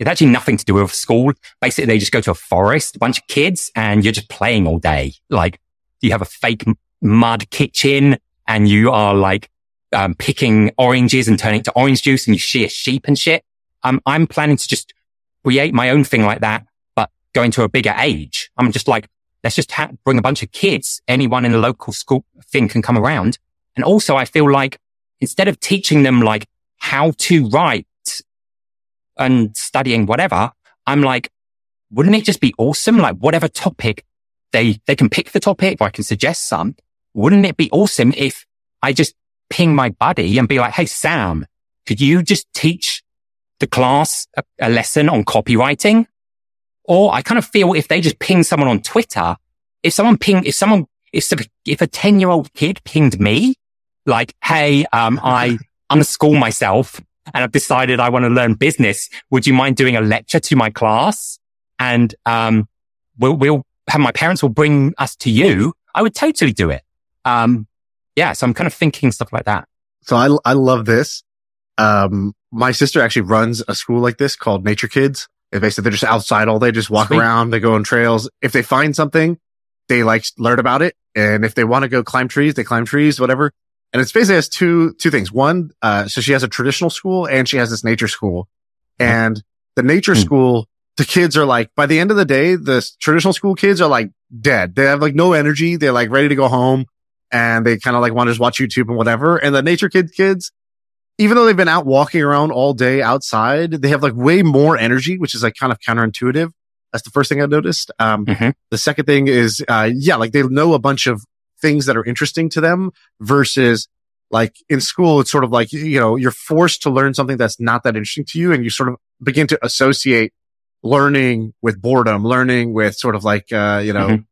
A: It's actually nothing to do with school. Basically, they just go to a forest, a bunch of kids, and you're just playing all day. Like you have a fake mud kitchen and you are like, um, picking oranges and turning it to orange juice and you shear sheep and shit. Um, I'm planning to just create my own thing like that, but going to a bigger age. I'm just like, let's just ha- bring a bunch of kids. Anyone in the local school thing can come around. And also I feel like instead of teaching them like how to write and studying whatever, I'm like, wouldn't it just be awesome? Like whatever topic they, they can pick the topic or I can suggest some. Wouldn't it be awesome if I just ping my buddy and be like, Hey, Sam, could you just teach the class a, a lesson on copywriting? Or I kind of feel if they just ping someone on Twitter, if someone ping, if someone, if, if a 10 year old kid pinged me, like, Hey, um, <laughs> I, unschool myself and I've decided I want to learn business. Would you mind doing a lecture to my class? And, um, we'll, we'll have my parents will bring us to you. I would totally do it. Um, yeah. So I'm kind of thinking stuff like that.
B: So I, I love this. Um, my sister actually runs a school like this called Nature Kids. Basically they're just outside all day, just walk
A: Sweet.
B: around. They go on trails. If they find something, they like learn about it. And if they want to go climb trees, they climb trees, whatever. And it's basically has two, two things. One, uh, so she has a traditional school and she has this nature school and the nature
A: Hmm.
B: school, the kids are like, by the end of the day, the traditional school kids are like dead. They have like no energy. They're like ready to go home and they kind of like want to just watch YouTube and whatever. And the nature kid kids, even though they've been out walking around all day outside, they have like way more energy, which is like kind of counterintuitive. That's the first thing I noticed. Um,
A: Mhm.
B: the second thing is, uh, yeah, like they know a bunch of things that are interesting to them versus like in school, it's sort of like, you know, you're forced to learn something that's not that interesting to you. And you sort of begin to associate learning with boredom, learning with sort of like, uh, you know,
A: Mhm.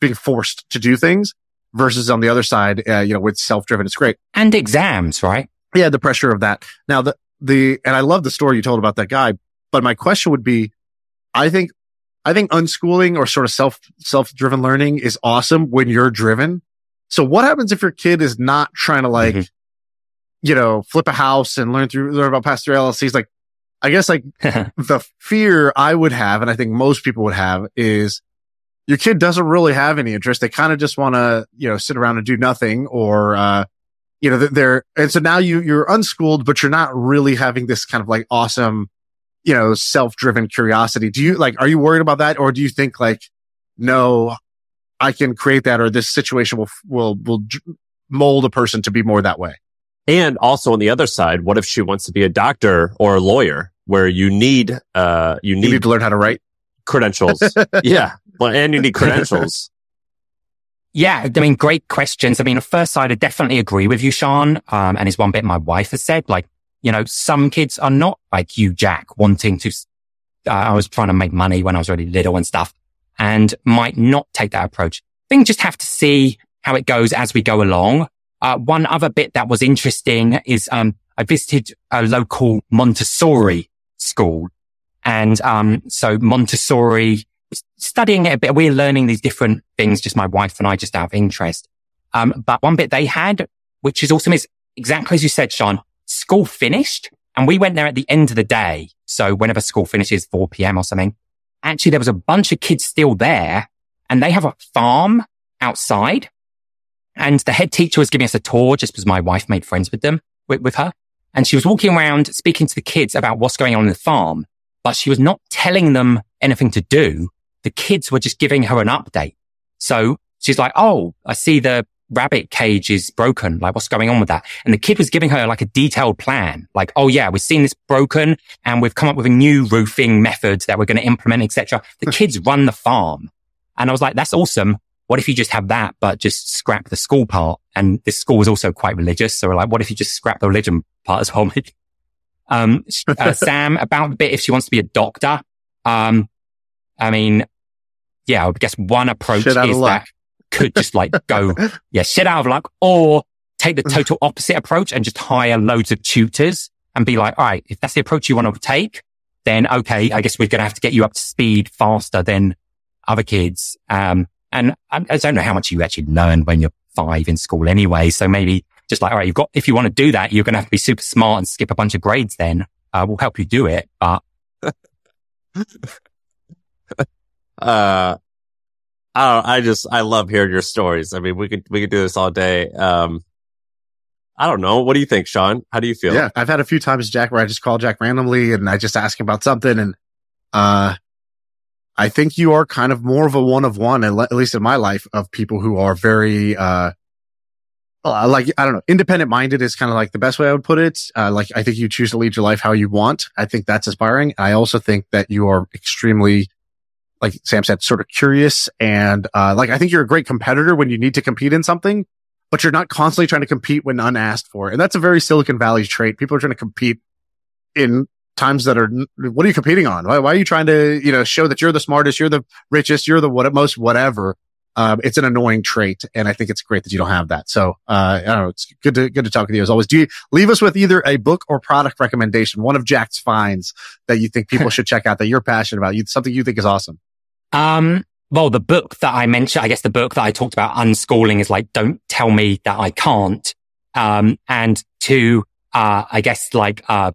B: being forced to do things versus on the other side, uh, you know, with self-driven. It's great.
A: And exams, right?
B: Yeah. The pressure of that. Now the, the, and I love the story you told about that guy, but my question would be, I think, I think unschooling or sort of self, self-driven learning is awesome when you're driven. So what happens if your kid is not trying to like,
A: Mhm.
B: you know, flip a house and learn through, learn about pass through LLCs? Like, I guess like <laughs> the fear I would have, and I think most people would have is your kid doesn't really have any interest. They kind of just want to, you know, sit around and do nothing or, uh, you know, they're- and so now you, you're unschooled, but you're not really having this kind of like awesome, you know, self-driven curiosity. Do you like, are you worried about that? Or do you think like, no, I can create that or this situation will, will, will mold a person to be more that way?
D: And also on the other side, what if she wants to be a doctor or a lawyer where you need, uh, you
B: You
D: need,
B: need to learn how to write.
D: credentials? <laughs> yeah. Well, and you need credentials.
A: Yeah, I mean, great questions. I mean, at first side, I definitely agree with you, Shaan. Um, and it's one bit my wife has said, like, you know, some kids are not like you, Jack, wanting to, uh, I was trying to make money when I was really little and stuff and might not take that approach. I think just have to see how it goes as we go along. Uh, one other bit that was interesting is, um, I visited a local Montessori school and, um, so Montessori studying it a bit. We're learning these different things, just my wife and I, just out of interest. Um, but one bit they had, which is awesome, is exactly as you said, Shaan. School finished, and we went there at the end of the day. So whenever school finishes, 4 p.m. or something. Actually, there was a bunch of kids still there, and they have a farm outside. And the head teacher was giving us a tour just because my wife made friends with them, with, with her. And she was walking around speaking to the kids about what's going on in the farm, but she was not telling them anything to do the kids were just giving her an update. So she's like, Oh, I see the rabbit cage is broken. Like what's going on with that? And the kid was giving her like a detailed plan. Like, Oh yeah, we've seen this broken and we've come up with a new roofing method that we're going to implement, etc. The kids run the farm. And I was like, that's awesome. What if you just have that, but just scrap the school part? And this school was also quite religious. So we're like, what if you just scrap the religion part as well? <laughs> um, uh, <laughs> Sam, about the bit if she wants to be a doctor. Um, I mean, yeah, I guess one approach is that could just like go, <laughs> yeah, shit out of luck or take the total <sighs> opposite approach and just hire loads of tutors and be like, all right, if that's the approach you want to take, then okay, I guess we're going to have to get you up to speed faster than other kids. Um, and I, I don't know how much you actually learn when you're five in school anyway. So maybe just like, all right, you've got, if you want to do that, you're going to have to be super smart and skip a bunch of grades then. Uh, we'll help you do it. But <laughs>
D: Uh, I don't, I just, I love hearing your stories. I mean, we could, we could do this all day. Um, I don't know. What do you think, Shaan? How do you feel?
B: Yeah, I've had a few times, Jack, where I just call Jack randomly and I just ask him about something. And, uh, I think you are kind of more of a one of one, at least in my life, of people who are very, uh, like, I don't know, independent minded is kind of like the best way I would put it. Uh, like, I think you choose to lead your life how you want. I think that's inspiring. I also think that you are extremely, like Sam said, sort of curious. And, uh, like, I think you're a great competitor when you need to compete in something but you're not constantly trying to compete when unasked for. And that's a very Silicon Valley trait. People are trying to compete in times that are, what are you competing on? Why, why are you trying to, you know, show that you're the smartest, you're the richest, you're the what, most whatever. Um, it's an annoying trait. And I think it's great that you don't have that. So, uh, I don't know. It's good to, good to talk with you as always. Do you leave us with either a book or product recommendation, one of Jack's finds that you think people <laughs> should check out that you're passionate about, you, something you think is awesome?
A: Um, well, the book that I mentioned, I guess the book that I talked about unschooling is like, don't tell me that I can't. Um, and to, uh, I guess like, uh,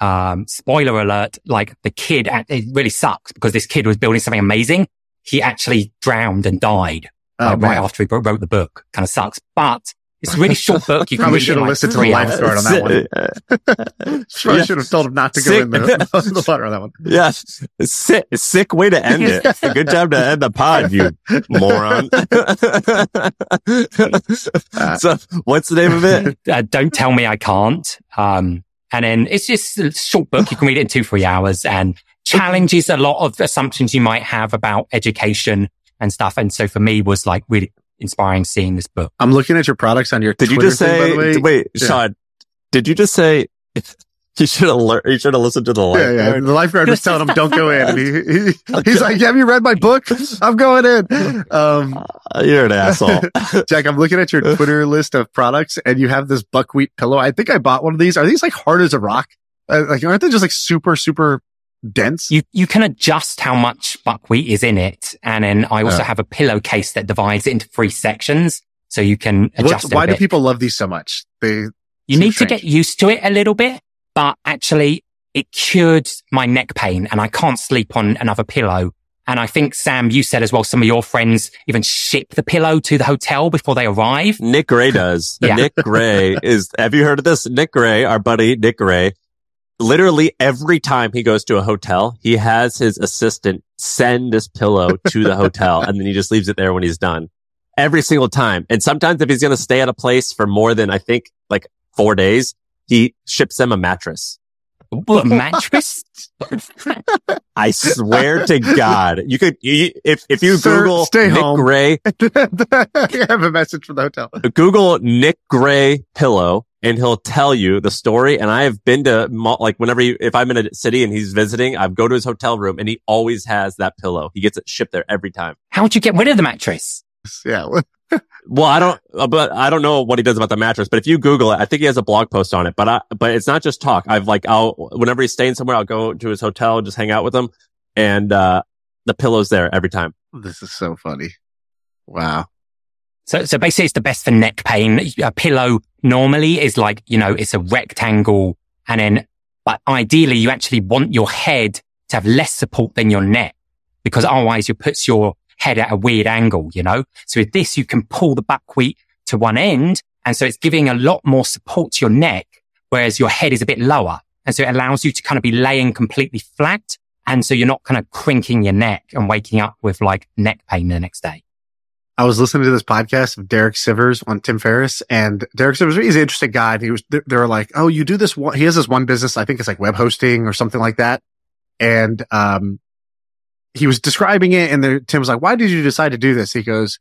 A: um, spoiler alert, like the kid, it really sucks because this kid was building something amazing. He actually drowned and died
B: Oh,
A: like, right after he wrote the book. Kind of sucks, but it's a really <laughs> short book. You
B: Probably should have
A: like
B: listened to the
A: three
B: life
A: hours.
B: story on that one. <laughs> Probably
D: Yeah.
B: should have told him not to go
D: Sick.
B: in the, the water on that one.
D: Yeah, sick, sick way to end it. A good job to end the pod, you <laughs> moron. so, what's the name of it?
A: uh, don't tell me I can't. Um, and then it's just a short book. You can read it in two, three hours and challenges a lot of assumptions you might have about education and stuff. And so for me was like really inspiring seeing this book.
B: I'm looking at your products on your
D: Did you just
B: thing, by
D: say?
B: the way.
D: Wait,
B: Yeah.
D: Shaan. Did you just say? <laughs> You should have learned. You should have listened to the
B: Yeah, yeah. The lifeguard was telling him, "Don't go in." And he, he he's like, "Have you read my book? I'm going in." Um, <laughs>
D: Uh, You're an asshole. <laughs>
B: Jack, I'm looking at your Twitter list of products, and you have this buckwheat pillow. I think I bought one of these. Are these like hard as a rock? Uh, like, aren't they just like super, super dense?
A: You, you can adjust how much buckwheat is in it. And then I also
B: Yeah.
A: have a pillowcase that divides it into three sections. So you can
B: What-
A: adjust it a
B: why do
A: bit.
B: people love these so much? They
A: You
B: Seems
A: need to get used to it a little bit, but actually it cured my neck pain and I can't sleep on another pillow. And I think Sam, you said as well, some of your friends even ship the pillow to the hotel before they arrive.
D: Nick Gray does.
A: Yeah.
D: Nick Gray is, have you heard of this? Nick Gray, our buddy Nick Gray, literally every time he goes to a hotel, he has his assistant send this pillow to the hotel and then he just leaves it there when he's done. Every single time. And sometimes if he's going to stay at a place for more than, I think, like four days, he ships them a mattress.
A: What, a mattress? <laughs>
D: I swear to God, you could, you, if, if you
B: Sir,
D: Google
B: stay
D: Nick
B: home.
D: Gray, <laughs>
B: I have a message from the hotel.
D: Google Nick Gray pillow and he'll tell you the story. And I have been to like whenever you, if I'm in a city and he's visiting, I go to his hotel room and he always has that pillow. He gets it shipped there every time.
A: How'd you get rid of the mattress? <laughs>
B: Yeah. <laughs>
D: Well, I don't, uh, but I don't know what he does about the mattress. But if you Google it, I think he has a blog post on it. But I, but it's not just talk. I've like, I'll whenever he's staying somewhere, I'll go to his hotel, and just hang out with him, and uh the pillow's there every time.
B: This is so funny. Wow.
A: So, so basically it's the best for neck pain. A pillow normally is like, you know, it's a rectangle and then, but ideally you actually want your head to have less support than your neck because otherwise it puts your head at a weird angle, you know? So with this, you can pull the buckwheat to one end. And so it's giving a lot more support to your neck, whereas your head is a bit lower. And so it allows you to kind of be laying completely flat. And so you're not kind of crinking your neck and waking up with like neck pain the next day.
B: I was listening to this podcast of Derek Sivers on Tim Ferriss and Derek Sivers, he's an interesting guy. And he was, they were like, Oh, you do this one. He has this one business. I think it's like web hosting or something like that. And, um, he was describing it and the, Tim was like, why did you decide to do this? He goes,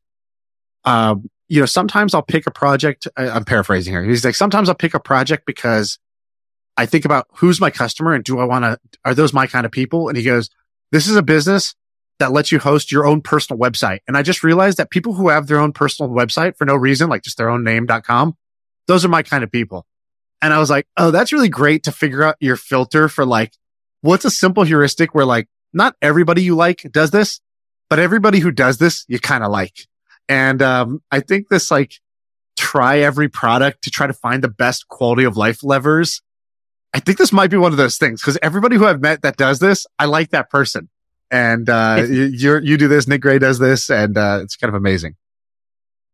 B: um, you know, sometimes I'll pick a project. I, I'm paraphrasing here. He's like, sometimes I'll pick a project because I think about who's my customer and do I want to, are those my kind of people? And he goes, this is a business that lets you host your own personal website. And I just realized that people who have their own personal website for no reason, like just their own name.com, those are my kind of people. And I was like, oh, that's really great to figure out your filter for like, what's a simple heuristic where like, not everybody you like does this, but everybody who does this, you kind of like. And, um, I think this like try every product to try to find the best quality of life levers. I think this might be one of those things because everybody who I've met that does this, I like that person. And, uh, you, you're, you do this, Nick Gray does this, and, uh, it's kind of amazing.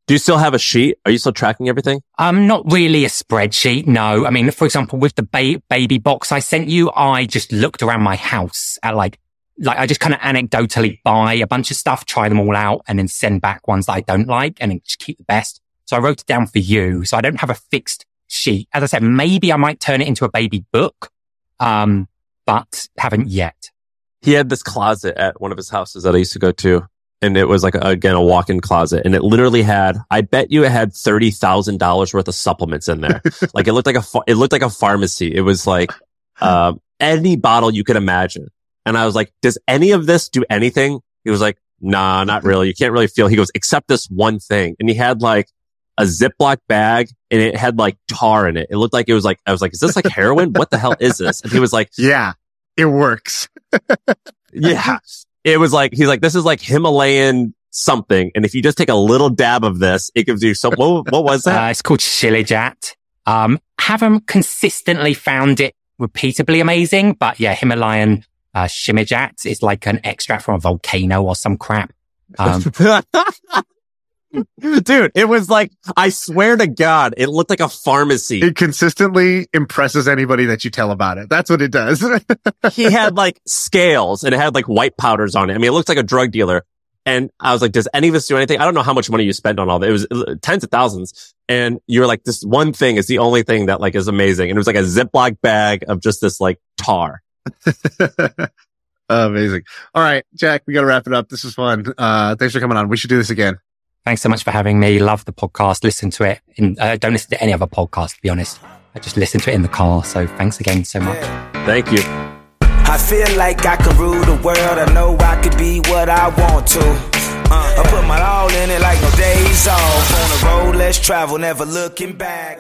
D: Do you still have a sheet? Are you still tracking everything?
A: Um, not really a spreadsheet. No. I mean, for example, with the ba- baby box I sent you, I just looked around my house at like, like I just kind of anecdotally buy a bunch of stuff, try them all out and then send back ones that I don't like and then just keep the best. So I wrote it down for you. So I don't have a fixed sheet. As I said, maybe I might turn it into a baby book. Um, but haven't yet.
D: He had this closet at one of his houses that I used to go to. And it was like, again, a walk-in closet. And it literally had, I bet you it had $30,000 worth of supplements in there. <laughs> like it looked like a, it looked like a pharmacy. It was like, um, <laughs> any bottle you could imagine. And I was like, does any of this do anything? He was like, nah, not <laughs> really. You can't really feel. He goes, except this one thing. And he had like a Ziploc bag and it had like tar in it. It looked like it was like, I was like, is this like heroin? What the hell is this? And he was like,
B: Yeah, it works. <laughs>
D: yeah. it was like, he's like, this is like Himalayan something. And if you just take a little dab of this, it gives you some, what, what was that? <laughs>
A: Uh, it's called Shilajit. Um, haven't consistently found it repeatably amazing, but yeah, Himalayan uh, Shilajit is like an extract from a volcano or some crap. Um, <laughs> <laughs>
D: Dude, it was like, I swear to God, it looked like a pharmacy.
B: It consistently impresses anybody that you tell about it. That's what it does. <laughs>
D: he had like scales and it had like white powders on it. I mean, it looked like a drug dealer. And I was like, does any of this do anything? I don't know how much money you spent on all that. It was uh, tens of thousands. And you're like, this one thing is the only thing that like is amazing. And it was like a Ziploc bag of just this like tar. <laughs>
B: Amazing. All right, Jack, we got to wrap it up. This was fun. Uh, thanks for coming on. We should do this again.
A: Thanks so much for having me. Love the podcast. Listen to it. In, uh, don't listen to any other podcast, to be honest. I just listen to it in the car. So thanks again so much.
D: Thank you.
C: I feel like I could rule the world. I know I could be what I want to. Uh, I put my all in it like no days off. On the road, let's travel, never looking back.